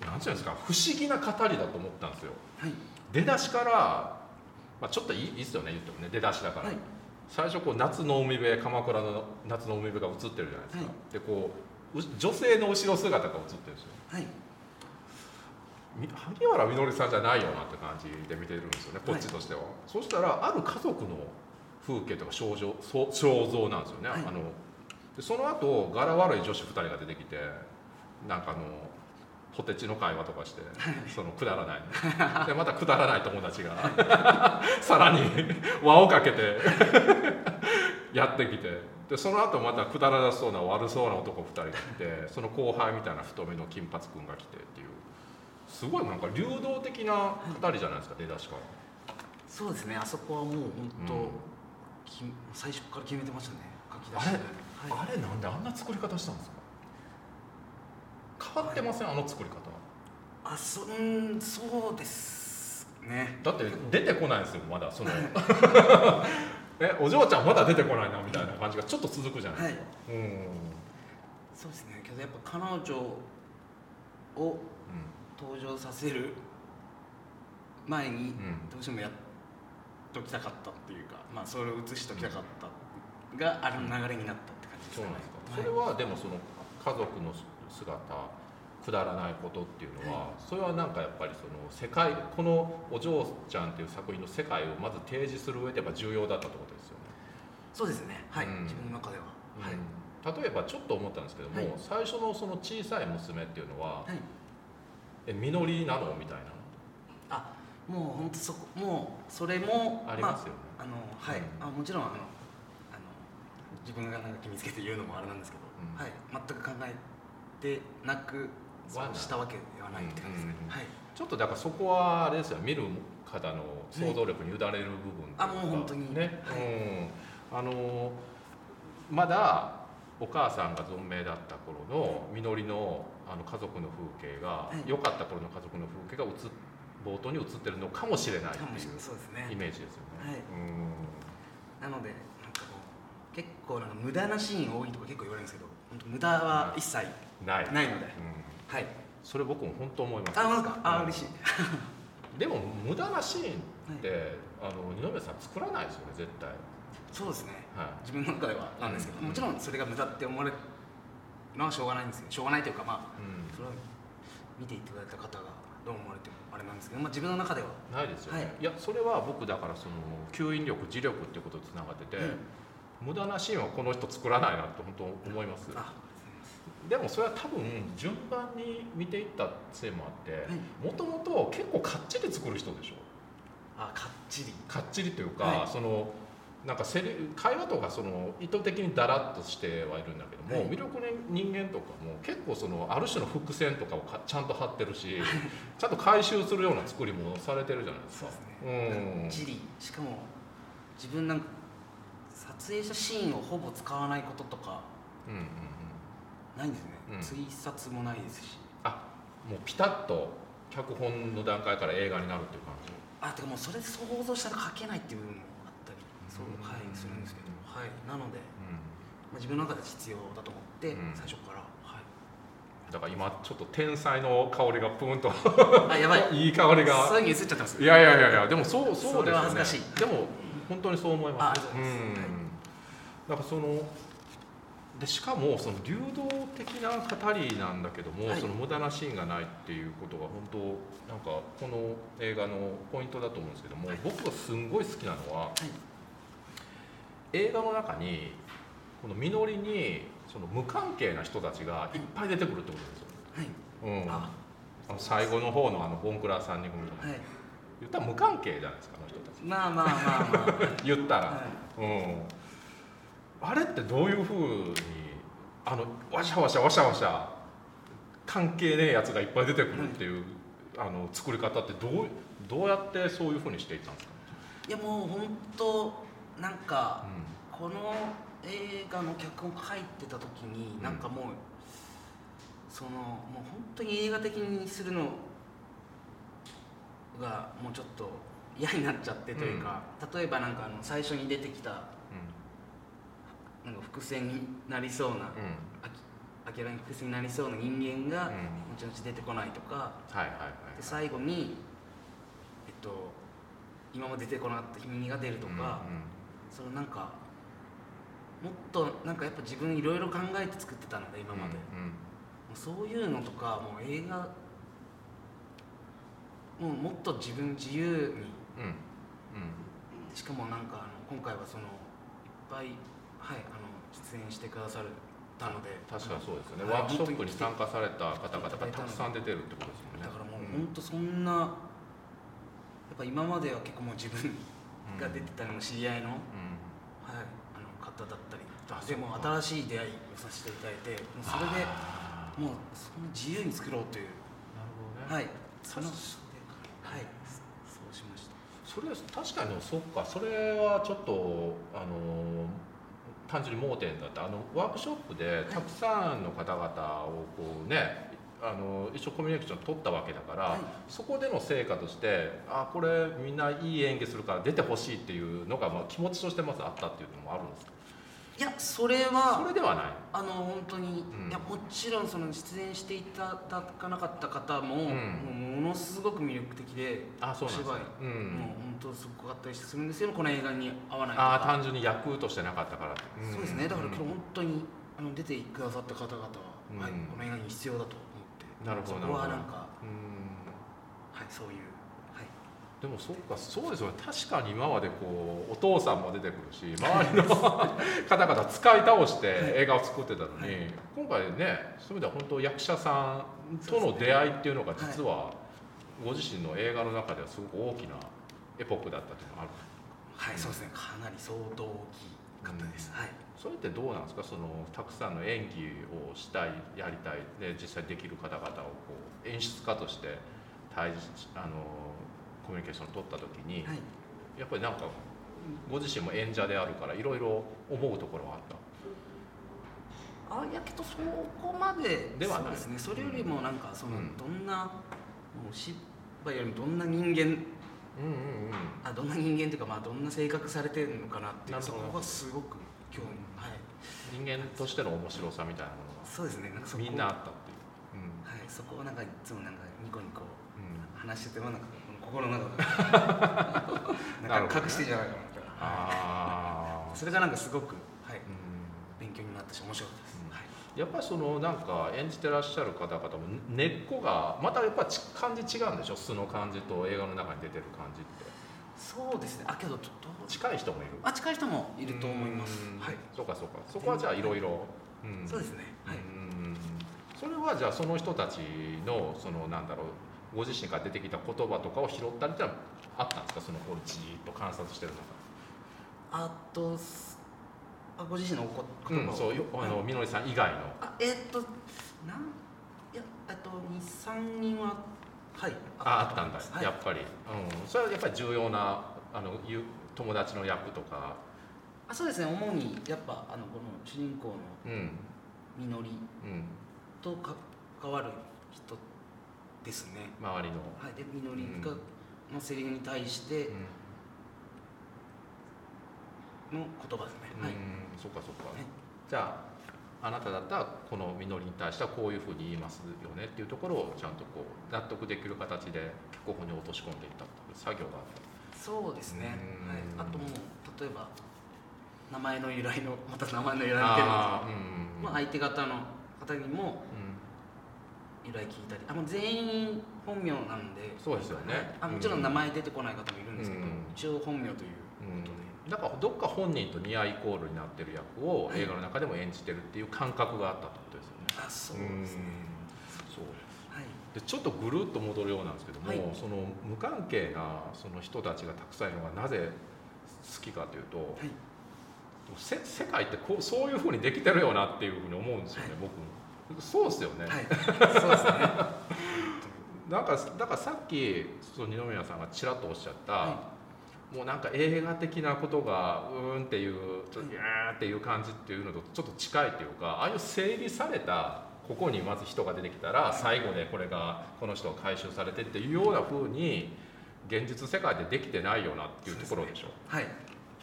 なんていうんですか不思議な語りだと思ったんですよ。はい。出だしから、まあ、ちょっといいいいですよね言ってもね出だしだから、はい。最初こう夏の海辺鎌倉の夏の海辺が映ってるじゃないですか、はい。でこうう女性の後ろ姿が映ってるんですよ。はい。み萩原みのりさんじゃないよなって感じで見てるんですよねこっちとしては、そしたらある家族の風景とか肖像肖像なんですよね、はい。あのでその後柄悪い女子2人が出てきてなんかあのポテチの会話とかしてそのくだらない。でまたくだらない友達が (laughs) さらに輪をかけて (laughs) やってきて。でその後またくだらなそうな悪そうな男2人が来てその後輩みたいな太めの金髪君が来てっていう。すごいなんか流動的な語りじゃないですか出だしから。そうですね。あそこはもう本当、うんき最初から決めてましたね。書き出あれして、はい、あれなんであんな作り方したんですか？変わってません、あの作り方あそうんそうですね。だって出てこないんですよまだその。(laughs) えお嬢ちゃんまだ出てこないなみたいな感じがちょっと続くじゃないはいですか、うん。そうですね。けどやっぱ彼女を登場させる前にうん。どうしてもやっときたかったっていうかまあそれを映しときたかったがある流れになったって感じですかね。そうなんですか、それはでもその家族の姿くだらないことっていうのは、それはなんかやっぱりその世界この「お嬢ちゃん」っていう作品の世界をまず提示する上でやっぱ重要だったってことですよね、そうですね。はい、うん。自分の中では。はい、うん。例えばちょっと思ったんですけども、はい。最初のその小さい娘っていうのははい「えみのりなの?」みたいな。あもう本当そこもうそれもありますよね、あ、あのはい、うん。あもちろんあのあの自分がなんか決めつけて言うのもあれなんですけど、うん。はい。全く考えてなくしたわけではないって感じですね、はい。ちょっとだからそこはあれですよ見る方の想像力に委ねる部分っていうか。あもう本当に。ね、はい。うん。あのまだお母さんが存命だった頃のみのりのあの家族の風景がはい。良、かった頃の家族の風景が映っ冒頭に映ってるのかもしれないっていうない。そうですね。イメージですよね。はい。うん。なのでなんかこう結構なんか無駄なシーン多いとか結構言われるんですけど本当無駄は一切ない。ないので、うん。はい。それ僕も本当思います。あなんか？あうん。嬉しい。(laughs) でも無駄なシーンって、あの二宮さん作らないですよね絶対。そうですね。はい。自分の中ではなんですけど、うん。もちろんそれが無駄って思われるのはしょうがないんですけどしょうがないというかまあうん。それは見ていただいた方がどう思われてもあれなんですけど、まあ、自分の中では、ないですよね、はい。い、やそれは僕だからその吸引力磁力っていうこととつながってて、うん。無駄なシーンはこの人作らないなと本当思います。あでもそれは多分順番に見ていったせいもあってもともと結構かっちり作る人でしょ。あかっちり。かっちりというか、はい。そのなんかセリ会話とかその意図的にだらっとしてはいるんだけども、はい。魅力の人間とかも結構そのある種の伏線とかをかちゃんと張ってるし (laughs) ちゃんと回収するような作りもされてるじゃないですか。そうですね。うん。かっちり。しかも自分なんか撮影したシーンをほぼ使わないこととかうんうんうん。ないんですね、うん。追撮もないですし。あもうピタッと脚本の段階から映画になるっていう感じ。あてかもうそれ想像したら書けないっていう部分もするん。ですけどはいなので、うまあ、自分の中で必要だと思って、うん。最初から。はい。んだから今ちょっと天才の香りがプーンとあやばい。(laughs) いい香りが。そういうに映っちゃってますいやいやいやいやでもそうそうですよね。それは恥ずかしい。でも本当にそう思います。あありがとうございます。うん。はい。だからそのでしかもその流動的な語りなんだけども、はい。その無駄なシーンがないっていうことが本当なんかこの映画のポイントだと思うんですけども、はい。僕がすんごい好きなのははい映画の中にこの実りにその無関係な人たちがいっぱい出てくるってことですよ、はい。うん、あ。最後の方のあのボンクラ3人組とか、はい。言ったら無関係じゃないですかあの人たち。まあまあまあまあ。(laughs) 言ったら、はうん。あれってどういうふうにあのわしゃわしゃわしゃわしゃ関係ねえやつがいっぱい出てくるっていう、あの作り方ってどうどうやってそういうふうにしていったんですか、いやもう本当なんかうこの映画の脚本書いてた時に、うん。なんかもうそのもう本当に映画的にするのがもうちょっと嫌になっちゃってというか、例えばなんかあの最初に出てきたなんか伏線になりそうな、んうん。あき明らかに伏線になりそうな人間がうん。後々出てこないとか、で最後にえっと今まで出てこなかった君が出るとか、そのなんかもっとなんかやっぱ自分いろいろ考えて作ってたので今まで、もうんうん。うそういうのとかもう映画もうもっと自分自由に。うんうん。しかもなんかあの今回はそのいっぱいはいあの出演してくださるたので。確かにそうですよね、はいワークショップに参加された方々がたくさん出てるってことですもんね。だからもう本当そんなやっぱ今までは結構もう自分が出てたのも知り合いの,、はい、うんあの方だったりあでも新しい出会いをさせていただいてもうそれでもうその自由に作ろうという。なるほどね、はい。そのはい。そうしました。それ確かにそっか。それはちょっとあの単純に盲点だった。あのワークショップでたくさんの方々をこうねあの一緒コミュニケーション取ったわけだから、はい。そこでの成果としてあこれみんないい演技するから出てほしいっていうのが、まあ、気持ちとしてまずあったっていうのもあるんですか？いやそれそはれではない。あの本当に、うん。いやもちろんその出演していただかなかった方も,、ん。もうものすごく魅力的であそうなんですね。お芝居うん。もう本当すごかったりするんですよこの映画に合わないとか。ああ単純に役としてなかったからそうですね。だから今日うん本当にあの出てくださった方々は、うん。はい、この映画に必要だと思って。なるほどそこはなんか、うん。はい、そういう、はい、でもそっかそうですよね。確かに今までこうお父さんも出てくるし周りの (laughs) 方々使い倒して映画を作ってたのに、はい。今回ねそういう意味では本当役者さんとの出会いっていうのが実はご自身の映画の中ではすごく大きなエポックだったっていうのがある。はい、そうですね。かなり相当大きかったです、はい。それってどうなんですか？そのたくさんの演技をしたいやりたいで実際できる方々をこう演出家として対峙あのコミュニケーションを取った時に、はい。やっぱりなんかご自身も演者であるからいろいろ思うところはあった。あいやけどそこまでではない。そうですね。それよりもなんかその、うん。どんなもうお芝居よりもどんな人間うんうんうん。あどんな人間というかまあどんな性格されてるのかなっていうそこがすごく興味はい。人間としての面白さみたいなものそうですね。なんかみんなあったっていう、うん。はい。そこをなんかいつもなんかニコニコうん。話しててもなんか心の中で。(laughs) なんか隠してんじゃないかなみたいなああ、それがなんかすごくはいうん。勉強になったし面白かったです、うん。はい。やっぱりそのなんか演じてらっしゃる方々も根っこがまたやっぱり感じ違うんでしょ？素の感じと映画の中に出てる感じって。そうですね。あけどちょっと近い人もいる。あ近い人もいると思います。うん。はい。そうかそうか。そこはじゃあいろいろ。うん。そうですね。はい。うん。それはじゃあその人たちのそのなんだろうご自身から出てきた言葉とかを拾ったりってのはあったんですか？そのこうじーっと観察してるあとすあご自身のお言葉を？うん、そうよあのみのりさん以外の。あえーっとなんいやえっと23人ははい。ああったんだ、はい。やっぱり、うん、それはやっぱり重要なあのゆ友達の役とか、あそうですね。主にやっぱあのこの主人公のうん。みのりうん、と関わる人ですね。周りの、はい。でみのりがうん。のセリフに対してうん。の言葉ですね、はい。うんそっかそっか、はいじゃああなただったらこのみのりに対してはこういうふうに言いますよねっていうところをちゃんとこう納得できる形でここに落とし込んでいった作業が。あったそうですね、うん。はい、あともう例えば名前の由来のまた名前の由来みたいなうんまあ、相手方の方にもう由来聞いたり。あもう全員本名なんで。そうですよね。あもちろん名前出てこない方もいるんですけど、うん。一応本名ということで、だからどっか本人とニアイコールになってる役をはい。映画の中でも演じてるっていう感覚があったってことですよね。あそうですね。そう。はい。でちょっとぐるっと戻るようなんですけども、はい。その無関係なその人たちがたくさんいるのがなぜ好きかというと、はいせ世界ってこうそういうふうにできてるよなっていうふうに思うんですよね、はい僕そうですよね、はい。そうですね。なんかだからさっきその二宮さんがちらっとおっしゃった、はもうなんか映画的なことがうーんっていうちょっとギャーっていう感じっていうのとちょっと近いというかああいう整理されたここにまず人が出てきたら最後でこれがこの人が回収されてっていうような風に現実世界でできてないよなっていうところでしょ。はい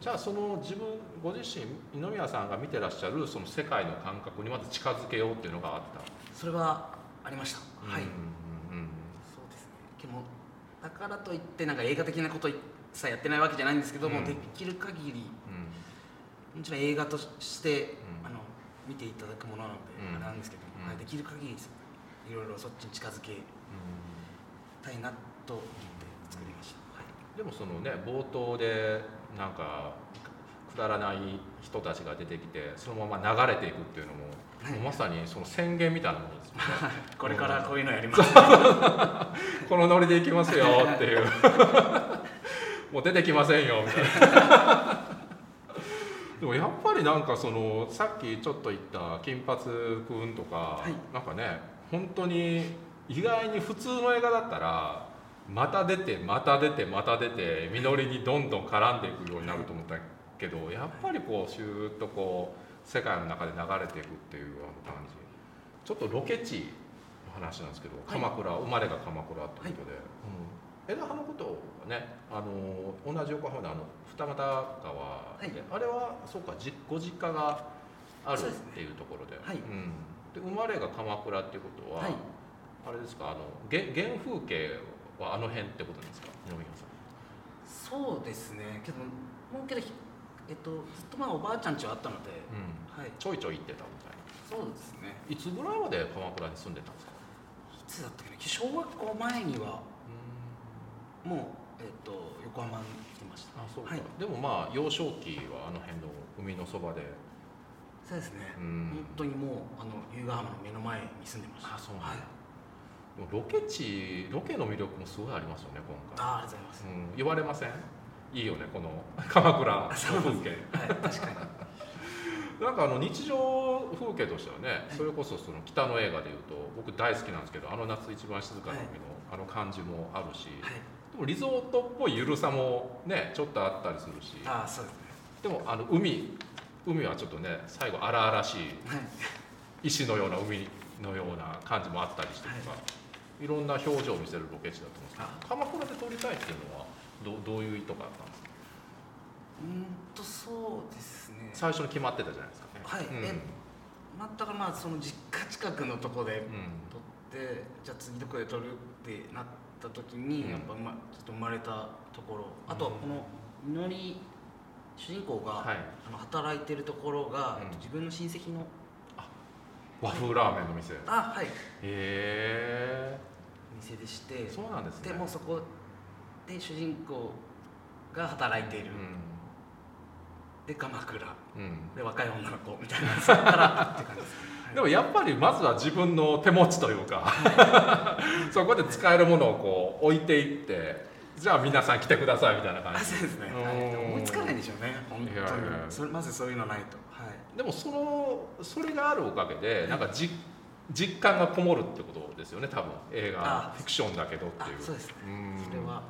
じゃあその自分ご自身二宮さんが見てらっしゃるその世界の感覚にまず近づけようっていうのがあった。それはありました、はいうんうんそうですね。でもだからといってなんか映画的なことさやってないわけじゃないんですけども、うん。できる限りうん。もちろん映画として、うん。あの見ていただくものなので、うん。あれなんですけど、うん。はい、できる限りいろいろそっちに近づけたいなと思って作りました、はい、でもそのね冒頭でなんかくだらない人たちが出てきてそのまま流れていくっていうのも,、はい。まさにその宣言みたいなものです。よ (laughs) ねこれからこういうのやります、(laughs) このノリでいきますよっていう。(laughs) もう出てきませんよみたいな。でもやっぱりなんかそのさっきちょっと言った金髪くんとか、はい。なんかね本当に意外に普通の映画だったらまた出てまた出てまた出て実りにどんどん絡んでいくようになると思ったけどやっぱりこうシューッとこう世界の中で流れていくっていうような感じ。ちょっとロケ地の話なんですけど、はい。鎌倉生まれが鎌倉ってことで、うん、枝葉のことがねあの同じ横浜のあの二俣川で、はい。あれはそうかじご実家があるっていうところで。はい。うん、で生まれが鎌倉っていうことは、はい。あれですかあの原原風景はあの辺ってことなんですか？そうですね。けどもうけどえっとずっとまあおばあちゃん家はあったので、うん。はい。ちょいちょい行ってたみたいな。そうですね。いつぐらいまで鎌倉に住んでたんですか？いつだったっけな？小学校前にはもう、えっと横浜に来てましたあそうか、はい。でもまあ幼少期はあの辺の海のそばで。そうですね、うん。本当にもうあの由比ヶ浜の目の前に住んでました。あそうはい。でもロケ地ロケの魅力もすごいありますよね今回。あありがとうございます、うん、言われません？いいよねこの (laughs) 鎌倉の風景。はい確かに。(laughs) なんかあの日常風景としてはね、はい。それこそその北の映画でいうと僕大好きなんですけどあの夏一番静かな海の、あの感じもあるし、はい。でもリゾートっぽい緩さもねちょっとあったりするしああそうですね。でもあの海海はちょっとね最後荒々しい石のような海のような感じもあったりしてとか、い、ろんな表情を見せるロケ地だと思うんですけどあ鎌倉で撮りたいっていうのはどどういう意図があったんですか？うーんとそうですね。最初に決まってたじゃないですかね。はい。うん。え全くまあその実家近くのとこでうん撮ってじゃあ次どこで撮るってなった時に、うん。やっぱ、ま、ちょっと生まれたところあとはこのみのり主人公が、はい。あの働いてるところが、自分の親戚の和風ラーメンの店。へあはい。え店でしてそうなんですね。でもうそこで主人公が働いている、で鎌倉。うん、うんで若い女の子みたいな。(laughs) そこからって感じですね、はい。でもやっぱりまずは自分の手持ちというか (laughs) そこで使えるものをこう置いていってじゃあ皆さん来てくださいみたいな感あじそうですね、うん。はい、思いつかないんでしょうね。本当に。いやいやそれまずそういうのないと。はい。でもそのそれがあるおかげでなんかじ実感がこもるってことですよね多分。映画あフィクションだけどっていう。あそうです。ねうん。それは、はい、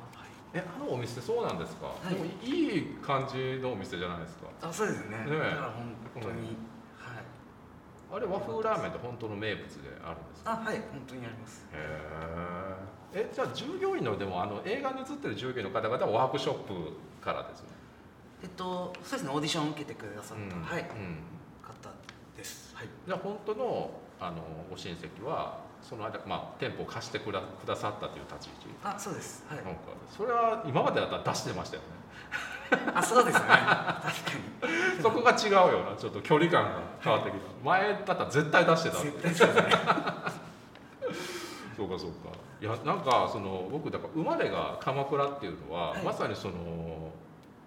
えあのお店そうなんですか、はい。でもいい感じのお店じゃないですか。あそうですね。ねえ。だから本当に、うん。はい。あれ和風ラーメンって本当の名物であるんですか？あはい本当にあります。へええじゃあ従業員のでもあの映画に映ってる従業員の方々はワークショップからですね。えっとそうですねオーディションを受けてくださった、うん。はい。うん。方です。はい。じゃあ本当のあのご親戚はその間、まあ、店舗を貸してくだくださったという立ち位置。あそうです。はい。なんかそれは今までだったら出してましたよね。(laughs) あそうですね。確かそこが違うよな。ちょっと距離感が変わってきた。前だったら絶対出してた絶対そうですね。そうかそうか。いやなんかその僕だから生まれが鎌倉っていうのは、はい。まさにその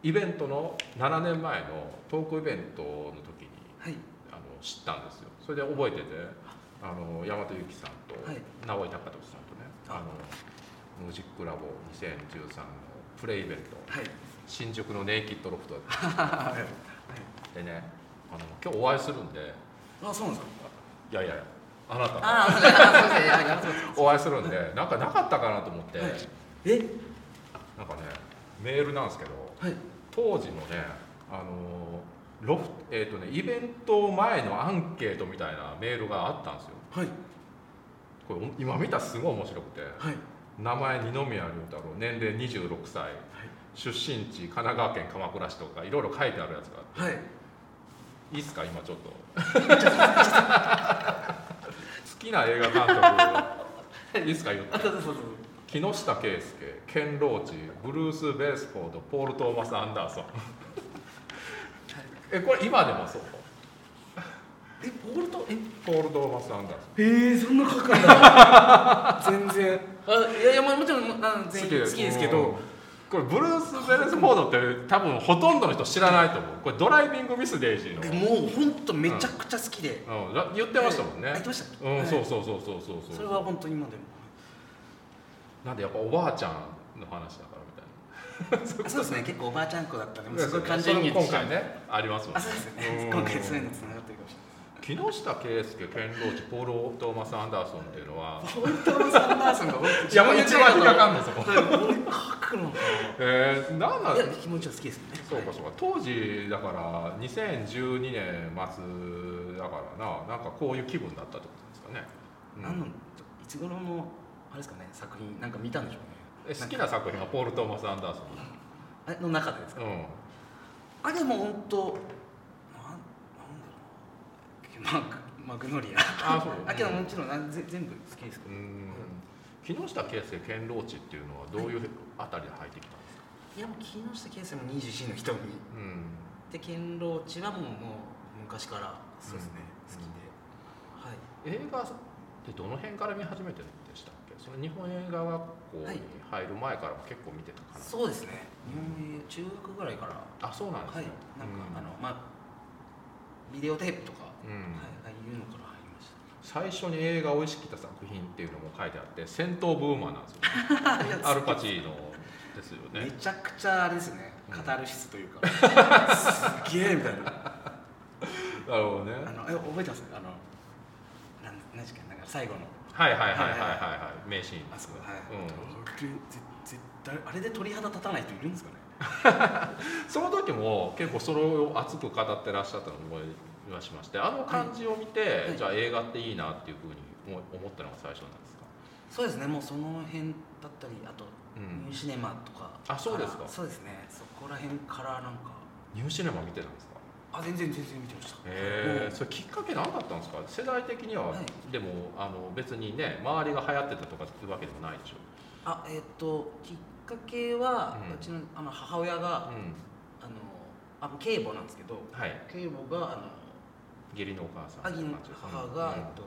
イベントの7年前のトークイベントの時にはい。あの知ったんですよ。それで覚えててあの大和由紀さんとはい。直井隆俊さんとねあ。あのミュージックラボ2013のプレイイベント。はい。新宿のネイキッドロフト (laughs) はい。でねあの今日お会いするんで。あそうなんですか？いやいやあなた (laughs) お会いするんでなんかなかったかなと思って、はい。え？なんかねメールなんですけどはい。当時のねあのロフえっ、とねイベント前のアンケートみたいなメールがあったんですよ。はい。これ今見たらすごい面白くて。はい。名前二宮龍太郎年齢26歳。出身地神奈川県鎌倉市とかいろいろ書いてあるやつがあって。はい。いいっすか？今ちょっと。(laughs) 好きな映画監督。(laughs) いいっすか？言って。木下圭介ケン・ローチブルース・ベースフォードポール・トーマス・アンダーソンえこれ今でもそう？えポールとえポール・トーマス・アンダーソンえー、そんな書くんだ。(laughs) 全然。あいやいやももちろんあ全然好きです。けうん。どこれブルース・ベースフォードって多分ほとんどの人知らないと思う。これドライビング・ミス・デイジーの、えもう本当めちゃくちゃ好きで、うん、ら言ってましたもんね、あ言ってました？っけうん、はい。そうそうそうそうそう。それは本当に今でも。なんでやっぱおばあちゃんの話だから (laughs) そうですね結構おばあちゃん子だったんでもうですごい感情移入それ今回ねありますもんあそうですよね。うん。今回そういうのつながってるかもし木下圭介ケン・ローチポール・トーマス・アンダーソンっていうのはれない本当にサンダーソンが引っかかんのそこ。書くのかえー、なんなんないや気持ちは好きですね。そうかそうか。当時だから2012年末だからななんかこういう気分だったってことですかね、うん。何のいつ頃のあれですかね作品なんか見たんでしょうねえ好きな作品はポール・トーマス・アンダーソあれの？中でですか？ン、うん、あれも本当なんなんだろう。マグマグノリア。あそう。(laughs) あけどもちろんあぜ全部好きですけど。うん。木下圭介ケン・ローチっていうのはどういうあたりで入ってきたんですか、いやもう木下圭介も24の瞳うん。で堅牢地はもうもう昔からそうですね、うん。好きで。はい。映画ってどの辺から見始めてるんその日本映画学校に入る前からも結構見てたかな、そうですね。日本映中学ぐらいから。あそうなんですはい。ね、なんか、うん。あのまあビデオテープとか、うん。はい、ああいうのから入りまし最初に映画を意識した作品っていうのも書いてあって戦闘ブーマーなんですよ。た (laughs) いやアルパチーノですよめねちゃくちゃあれですよね。うん。カタルシスというか、(laughs) すげえみたいな。なるほどね。あのえ覚えてます？あのなん何ですかなんか最後のはいはいはいはいはいはい名シーン。あそこは。い、うんあれぜ絶対あれで鳥肌立たない人いるんですかねその時も結構それを熱く語ってらっしゃったのを思いは。しましてあの感じを見て、は。いじゃあ映画っていいなっていうふうに思ったのが最初なんですか、そうですねもうその辺だったりあとニューシネマとかあそうですかそうですねそこら辺からなんかニューシネマ見てたんですかあ全然全然見てました。へえそれきっかけ何だったんですか？世代的には、はい。でもあの別にね周りが流行ってたとかっていうわけでもないでしょ。あえっ、ときっかけは、ううんちのあの母親が、うん。あのあ警母なんですけどはい。警母があの義理のお母さん。アギの母が、うん。えっと、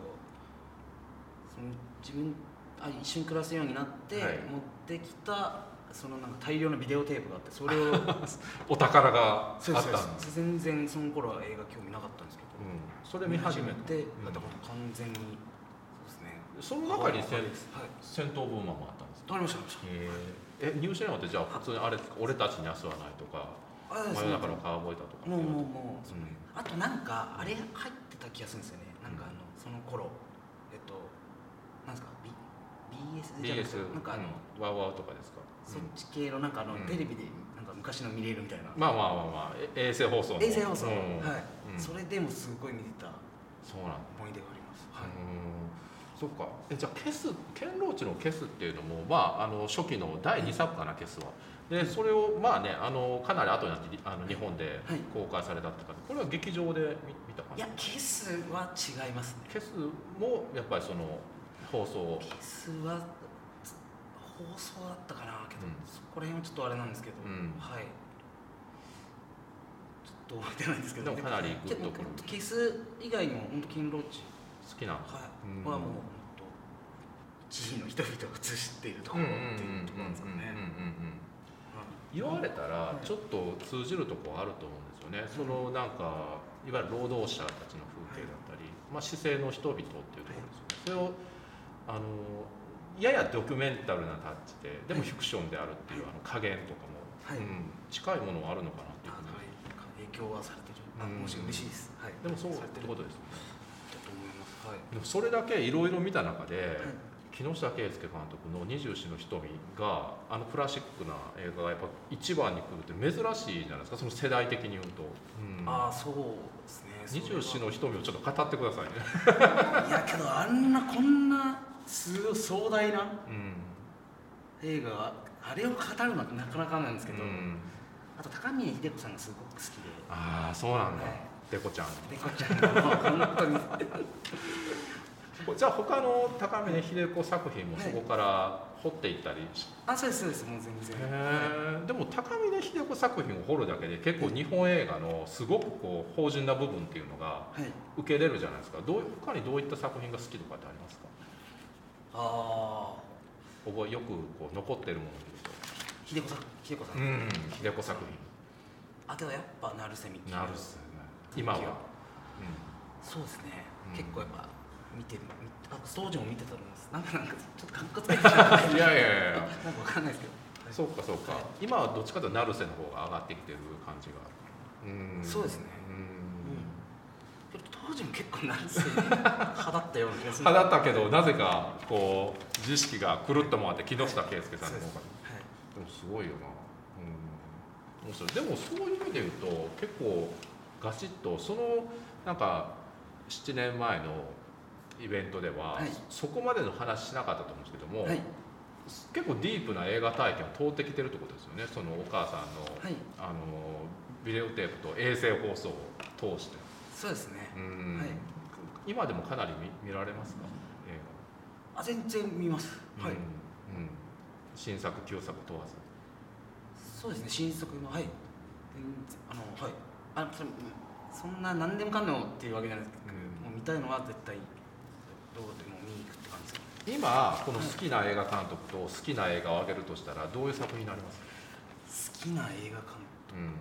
その自分あ一緒に暮らすようになって、はい。持ってきたそのなんか大量のビデオテープがあってそれを (laughs) お宝があったんです全然その頃は映画興味なかったんですけど、うん、それ見始めて、て、うん。だから完全にそうですね。その中に戦闘ブーマーもあったんですか？ありましたありましえー。えニューシネマってじゃあ普通にあれ俺たちに明日はないとか真夜中のカウボーイだと？かもうもうもう、うん。あとなんかあれ入ってた気がするんですよね。なんかあのその頃。えっとなんですか、B、BS じゃなくてなんかあの、うん、ワウワウとかですか、そっち系のなんかあの、うん。テレビでなんか昔の見れるみたいな、まあまあまあまあ。え衛星放送の。衛星放送、うん。はい、うん。それでもすごい見てたそうなんだ。思い出があります、はい。うん。そっか。えじゃあケスケンローチのケスっていうのもまああの初期の第2作かなケスは。でそれをまあねあのかなり後になってあの日本ではい。公開されたって感じ。これは劇場で見見た感じ？いやケスは違いますね。ケスもやっぱりその放送ケスはつ放送だったかなけど、うん。そこら辺はちょっとあれなんですけど、うん。はい。ちょっと覚えてないんですけどでもかなりグッとくる。ケス以外にも本当金ローチ好きなの？はい、うん。はもう本当地域の人々を映しているところっていうところなんですかね。言われたらちょっと通じるところあると思うんですよね、そのなんかいわゆる労働者たちの風景だったり、まあ、市政の人々っていうところですよね、それをあのややドキュメンタルなタッチででもフィクションであるっていうあの加減とかも、はい。うん、近いものはあるのかなっていう。はい、影響はされてる。あもし嬉しいです、はい、でもそうってことですよねだと思います、はい、でもそれだけいろいろ見た中で、木下圭介監督の「二十四の瞳」があのクラシックな映画がやっぱ一番に来るって珍しいじゃないですか。その世代的に言うと、うん、ああそうですね。二十四の瞳をちょっと語ってくださいね。いやけどあんなこんなすごい壮大な映画あれを語るのってなかなかなんですけど、うん、あと高峰秀子さんがすごく好きで。ああそうなんだ、はい、デコちゃん。デコちゃんの本当に。(laughs) じゃあ他の高峰秀子作品もそこから掘っていったりし、はい、あそうですそうですもう全然。へえでも高峰秀子作品を掘るだけで結構日本映画のすごくこう芳醇な部分っていうのが受けれるじゃないですか。どう他にどういった作品が好きとかってありますか？ああ覚えよくこう残ってるものでいうと秀子さん秀子さん。うん秀子作品。あけどやっぱ成瀬み成瀬今は、うん、そうですね、うん、結構やっぱ見てる。あ当時も見てたと思います。(laughs) なんかなんかちょっとかっこつけていやいやいや。(laughs) なんかわかんないですけど、はい、そうかそうか、はい、今はどっちかというと成瀬の方が上がってきてる感じが。うん。そうですね。うん当時も結構成瀬派だったような気がする。派だったけどなぜかこう自意識がくるっと回って木下圭介さんの方が、はい、でもすごいよな。うん。面白い。でもそういう意味で言うと結構ガチッとそのなんか7年前のイベントでは、はい、そこまでの話しなかったと思うんですけども、はい、結構ディープな映画体験を通ってきてるってことですよね。そのお母さんのはい、あのビデオテープと衛星放送を通してそうですね、はい、今でもかなり見見られますか？映画。あ全然見ます。はい、うん、うん、新作旧作問わず。そうですね新作のはい。あのはい。あそそんな何でもかんでもっていうわけじゃないですけど、うん、もう見たいのは絶対どうでも見に行くって感じですか？今この好きな映画監督と好きな映画を挙げるとしたらどういう作品になりますか？好きな映画監督、うん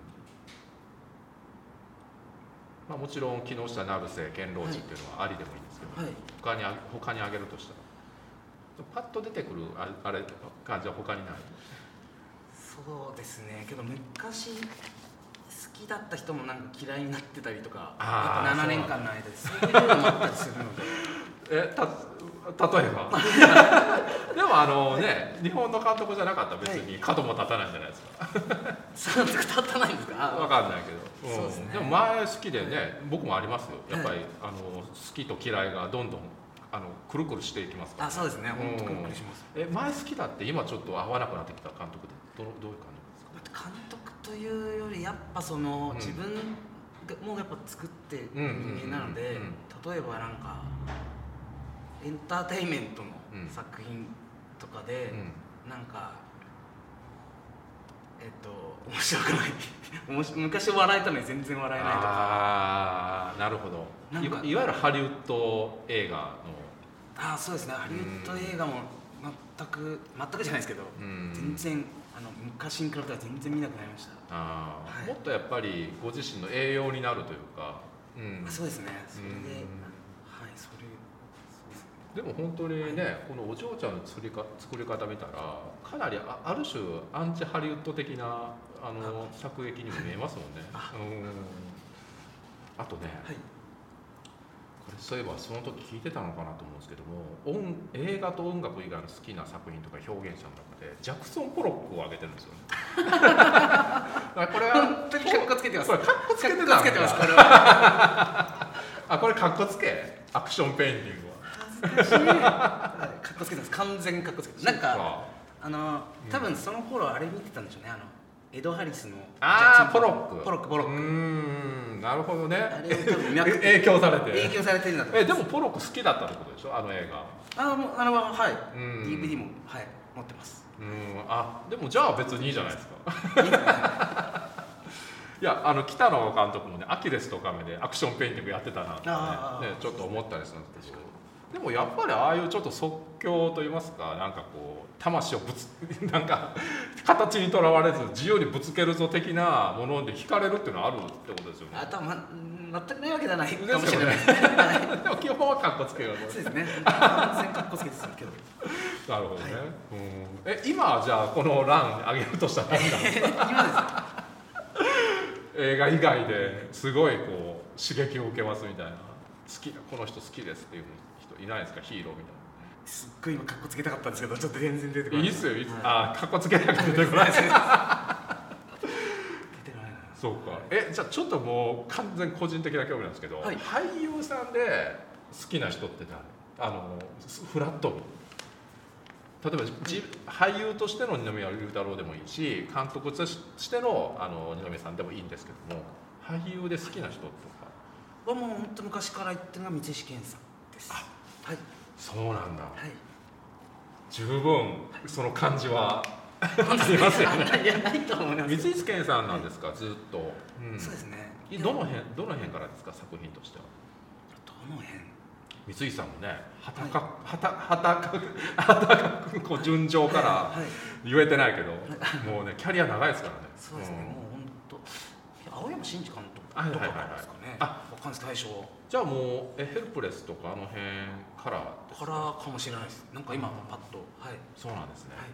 まあ、もちろん木下成瀬堅牢地っていうのはありでもいいんですけど、はい、他に他に挙げるとしたら？パッと出てくるああれ感じは他にない？そうですね。けど昔好きだった人もなんか嫌いになってたりとかやっぱ7年間の間でそう。いうのもあったりするので。(laughs) えた例えば？(laughs) でもあのね日本の監督じゃなかったら別に角も立たないんじゃないですか。(laughs) そう立たないんですか？分かんないけど、うん、でね、でも前好きでね僕もありますよ。やっぱり、はい、あの好きと嫌いがどんどんあのくるくるしていきますから、ね、あそうですね。本当くるくるします、え前好きだって今ちょっと合わなくなってきた監督でどどういう監督ですか監督というよりやっぱその、うん、自分もやっぱ作って人間なので、例えばなんかエンターテインメントの作品とかで、うん、なんかえっと面白くない。(laughs) 昔笑えたのに全然笑えないとか。ああなるほど。いわゆるハリウッド映画の。ああそうですね。ハリウッド映画も全く全くじゃないですけど、全然昔に比べたら全然見なくなりました。あ、はい、もっとやっぱりご自身の栄養になるというか、うん、そうですね。それで、でも本当にねこのお嬢ちゃんの作りか作り方見たらかなりあある種アンチハリウッド的なあの作劇にも見えますもんね。うん。あとね、はい、これそういえばその時聞いてたのかなと思うんですけども音映画と音楽以外の好きな作品とか表現者の中でジャクソン・ポロックを挙げてるんですよね。(laughs) これは本当にカッコつけてます。これカッコつけてたんだ。あこれカッコつけ？アクションペインティングかっこつけてます。完全にかっこつけてなんか。あの多分その頃あれ見てたんでしょうね。あのエド・ハリスのああポロック。ポロックポロック。うんなるほどね。影響されて影響されてるんだとえでもポロック好きだったってことでしょ？あの映画。あのあのはい。DVD もはい持ってます。うん。あでもじゃあ別にいいじゃないですか。い (laughs) やあの北野監督もね「アキレスとカメ」でアクションペインティングやってたなってね、ねちょっと思ったりするんですけどでもやっぱりああいうちょっと即興といいますかなんかこう魂をぶつ (laughs) なんか形にとらわれず自由にぶつけるぞ的なもので惹かれるっていうのはあるってことですよね。あとは、ま、全くないわけではない。かもしれない。よ (laughs) ねでも基本はカッコつけようと。そうですね。完全かっこつけですけど。(laughs) なるほどね、うん。え今じゃあこの欄上げるとしたら何なんですか今です映画以外ですごいこう刺激を受けますみたいな。好きなこの人好きですっていう人いないですか？ヒーローみたいすっごい今かっこつけたかったんですけどちょっと全然出てこなないいいっすよいいっす、はい。あかっこつけなくて出てこない。出てこないな。そうか。えじゃあちょっともう完全個人的な興味なんですけど、はい。俳優さんで好きな人って誰？あのフラットに。例えばじ俳優としての二宮龍太郎でもいいし監督としてのあの二宮さんでもいいんですけども俳優で好きな人とか。はもう本当昔から言ってるのが三石健さんです。あはいそうなんだ。はい。十分その感じは (laughs) ありますよねいやないと思います三井健さんなんですか？ずっと、うん。そうですね。どの辺どの辺からですか？作品としては。どの辺？三井さんもねはたか、はたはたかはたかくこう順調からはい。言えてないけど、もうねキャリア長いですからね。そうですね、ん。もう本当青山真司監督はいとかですかね。あわかんないです。大賞じゃあもうえヘルプレスとかあの辺からですか？らかもしれないです。なんか今パッと。はい。そうなんですね、はい。へ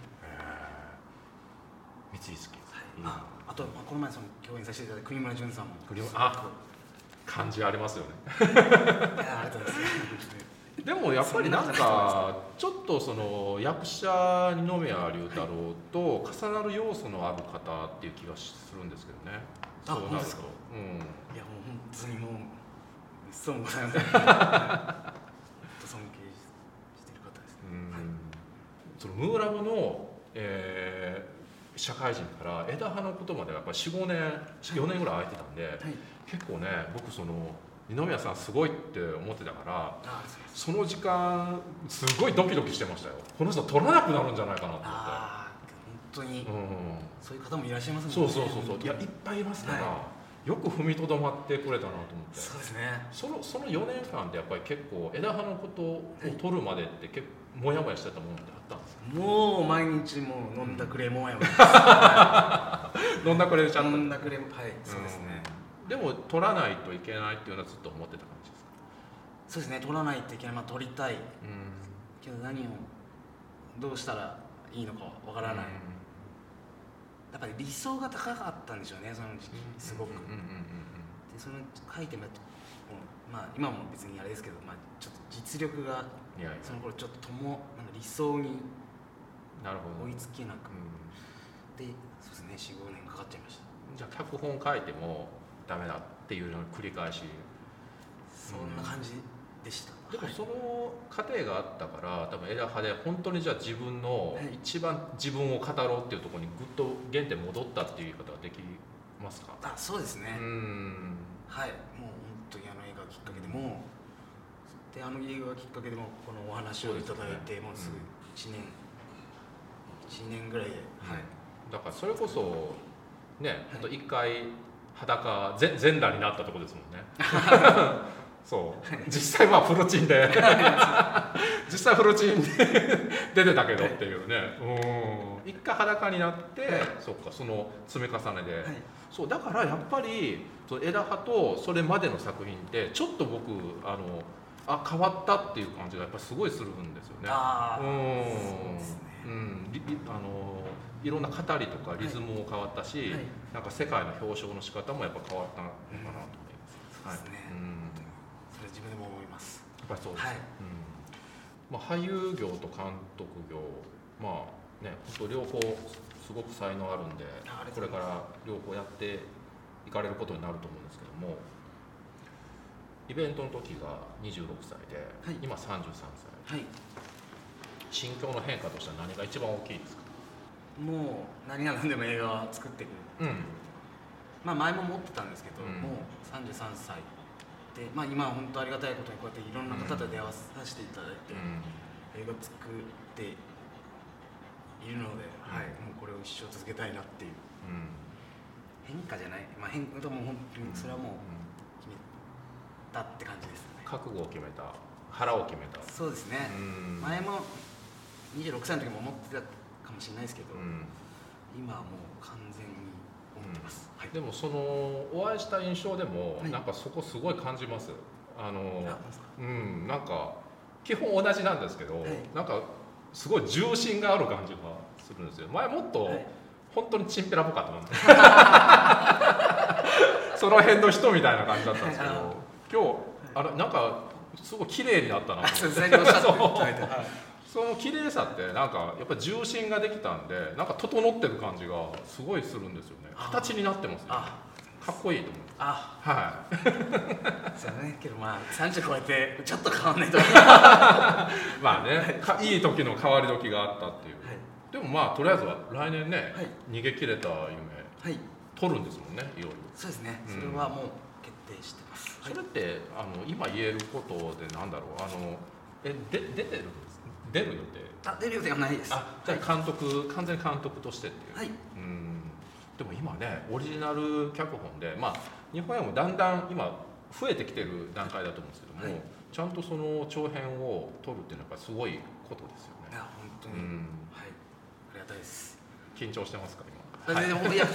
ー。三井好き、はい。ああと、まあ、この前その共演させていただいた国村淳さんも。あ感じありますよね。(laughs) いやありがとうございます。でもやっぱりなんかちょっとその役者二宮龍太郎と重なる要素のある方っていう気がするんですけどね。あそうなると。本当ですか？うん。いやもう本当にもうそうございます本当尊敬してる方ですうん。はい。そのムーラブの、えー社会人から枝葉のことまではやっぱり45年4年ぐらい空いてたんで、はい。結構ね僕その二宮さんすごいって思ってたからあその時間すごいドキドキしてましたよ。この人取らなくなるんじゃないかなと思って。ああ本当に。うんそういう方もいらっしゃいますもんそうそうそうそう。いやいっ本ぱいいますから、はよく踏みとどまってくれたなと思って。そうですね。そのその4年間でやっぱり結構枝葉のことを取るまでって結構モヤモヤしてたものってあったんですか？もう毎日もう飲んだくれもやもや飲んだくれちゃった飲んだくれもはいそうですね。うん。でも取らないといけないっていうのはずっと思ってた感じですか？そうですね。取らないといけない。まあ取りたい。うん。けど何をどうしたらいいのかわからないやっぱり理想が高かったんでしょうねその時期すごく。でその書いてもまあ今も別にあれですけど、まあ、ちょっと実力がその頃ちょっとともなんか理想になるほど。追いつけなく。うん。てそうですね45年かかっちゃいました。じゃあ脚本書いてもダメだっていうのを繰り返し。そんな感じでした、でもはい。その過程があったから多分枝葉で本当にじゃあ自分のはい。一番自分を語ろうっていうところにぐっと原点戻ったっていう言い方はできますか？あそうですね、うん。はい。もう本当にあの映画がきっかけでもであの映画がきっかけでもこのお話をいただいて、もうすぐ1年1年ぐらいで、はい。だからそれこそねあと一回裸全全裸になったところですもんね (laughs) そう。実際まあフルチンで。(laughs) 実際フルチンで出てたけどっていうね。うん。一回裸になって、そっかその積み重ねで、はい。そうだからやっぱり枝葉とそれまでの作品ってちょっと僕あのあ変わったっていう感じがやっぱりすごいするんですよね。ああうん。そうですね。うん。あのいろんな語りとかリズムも変わったし、はい。なんか世界の表彰の仕方もやっぱ変わったのかなと思います。はい。うんそれ自分でも思いますやっぱりそうです。はい。うん。まあ俳優業と監督業まあね本当両方すごく才能あるんでことれから両方やっていかれることになると思うんですけどもイベントの時が26歳で、はい。今33歳。はい。心境の変化としては何が一番大きいですか？もう何が何でも映画は作っていくうん。まあ前も持ってたんですけど、うん。もう33歳。でまあ今は本当ありがたいことにこうやっていろんな方と出会わさせていただいて、映画作っているので、はい、もうこれを一生続けたいなっていう。うん。変化じゃない。まあ変化でも本当にそれはもう決めたって感じですね。覚悟を決めた。腹を決めた。そうですね、うん。前も26歳の時も思ってたかもしれないですけど、うん。今はもう完ます、はい。でもそのお会いした印象でも、はい。なんかそこすごい感じます。あのう。んなんか基本同じなんですけど、はい。なんかすごい重心がある感じがするんですよ。前もっと、はい。本当にチンピラっぽかったもん (laughs) その辺の人みたいな感じだったんですけど、はい。今日あれなんかすごい綺麗になったなそう (laughs) その綺麗さってなんかやっぱり重心ができたんでなんか整ってる感じがすごいするんですよね。あ形になってますね。あかっこいいと思う。あはい。(laughs) そうね。けどまあ30超えてちょっと変わんないと。(laughs) まあねかいい時の変わり時があったっていう、はい。でもまあとりあえずは来年ね、はい。逃げ切れた夢はい。取るんですもんねいよいよ。そうですね。うん。それはもう決定してます、それってあの今言えることでなんだろう。あのえで出てる出る予定？あ出る予定はないです。あじゃあ監督、完全に監督としてっていう、はい。うん。でも今ねオリジナル脚本でまあ日本映画もだんだん今増えてきてる段階だと思うんですけども、はい。ちゃんとその長編を撮るっていうのはやっぱりすごいことですよね。いや本当に、うん。はい。ありがたいです。緊張してますか今？全然僕いやいや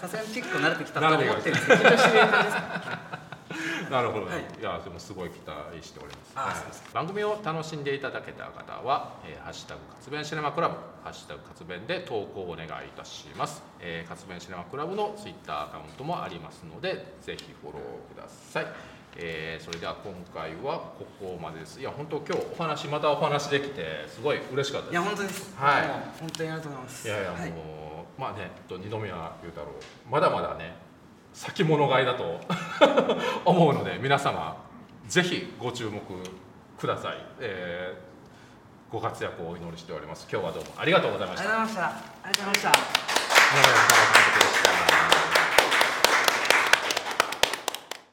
さすがに結構慣れてきたと思ってるんです緊張してる感じですか (laughs) なるほど、はいい、やでもすごい期待しております。あはい番組を楽しんでいただけた方は、えーハッシュタグ活弁シネマクラブ、ハッシュタグ活弁で投稿をお願いいたします。えー、活弁シネマクラブのツイッターアカウントもありますので、ぜひフォローください。えーそれでは今回はここまでです。いや本当今日お話またお話できてすごい嬉しかったです。いや本当ですはいもう本当にありがとうございますいやいやもう、はいまあねと二宮裕太郎まだまだね先物買いだと (laughs) 思うので皆様ぜひご注目ください、えーご活躍をお祈りしております。今日はどうもありがとうございました。ありがとうございました。ありがとうございました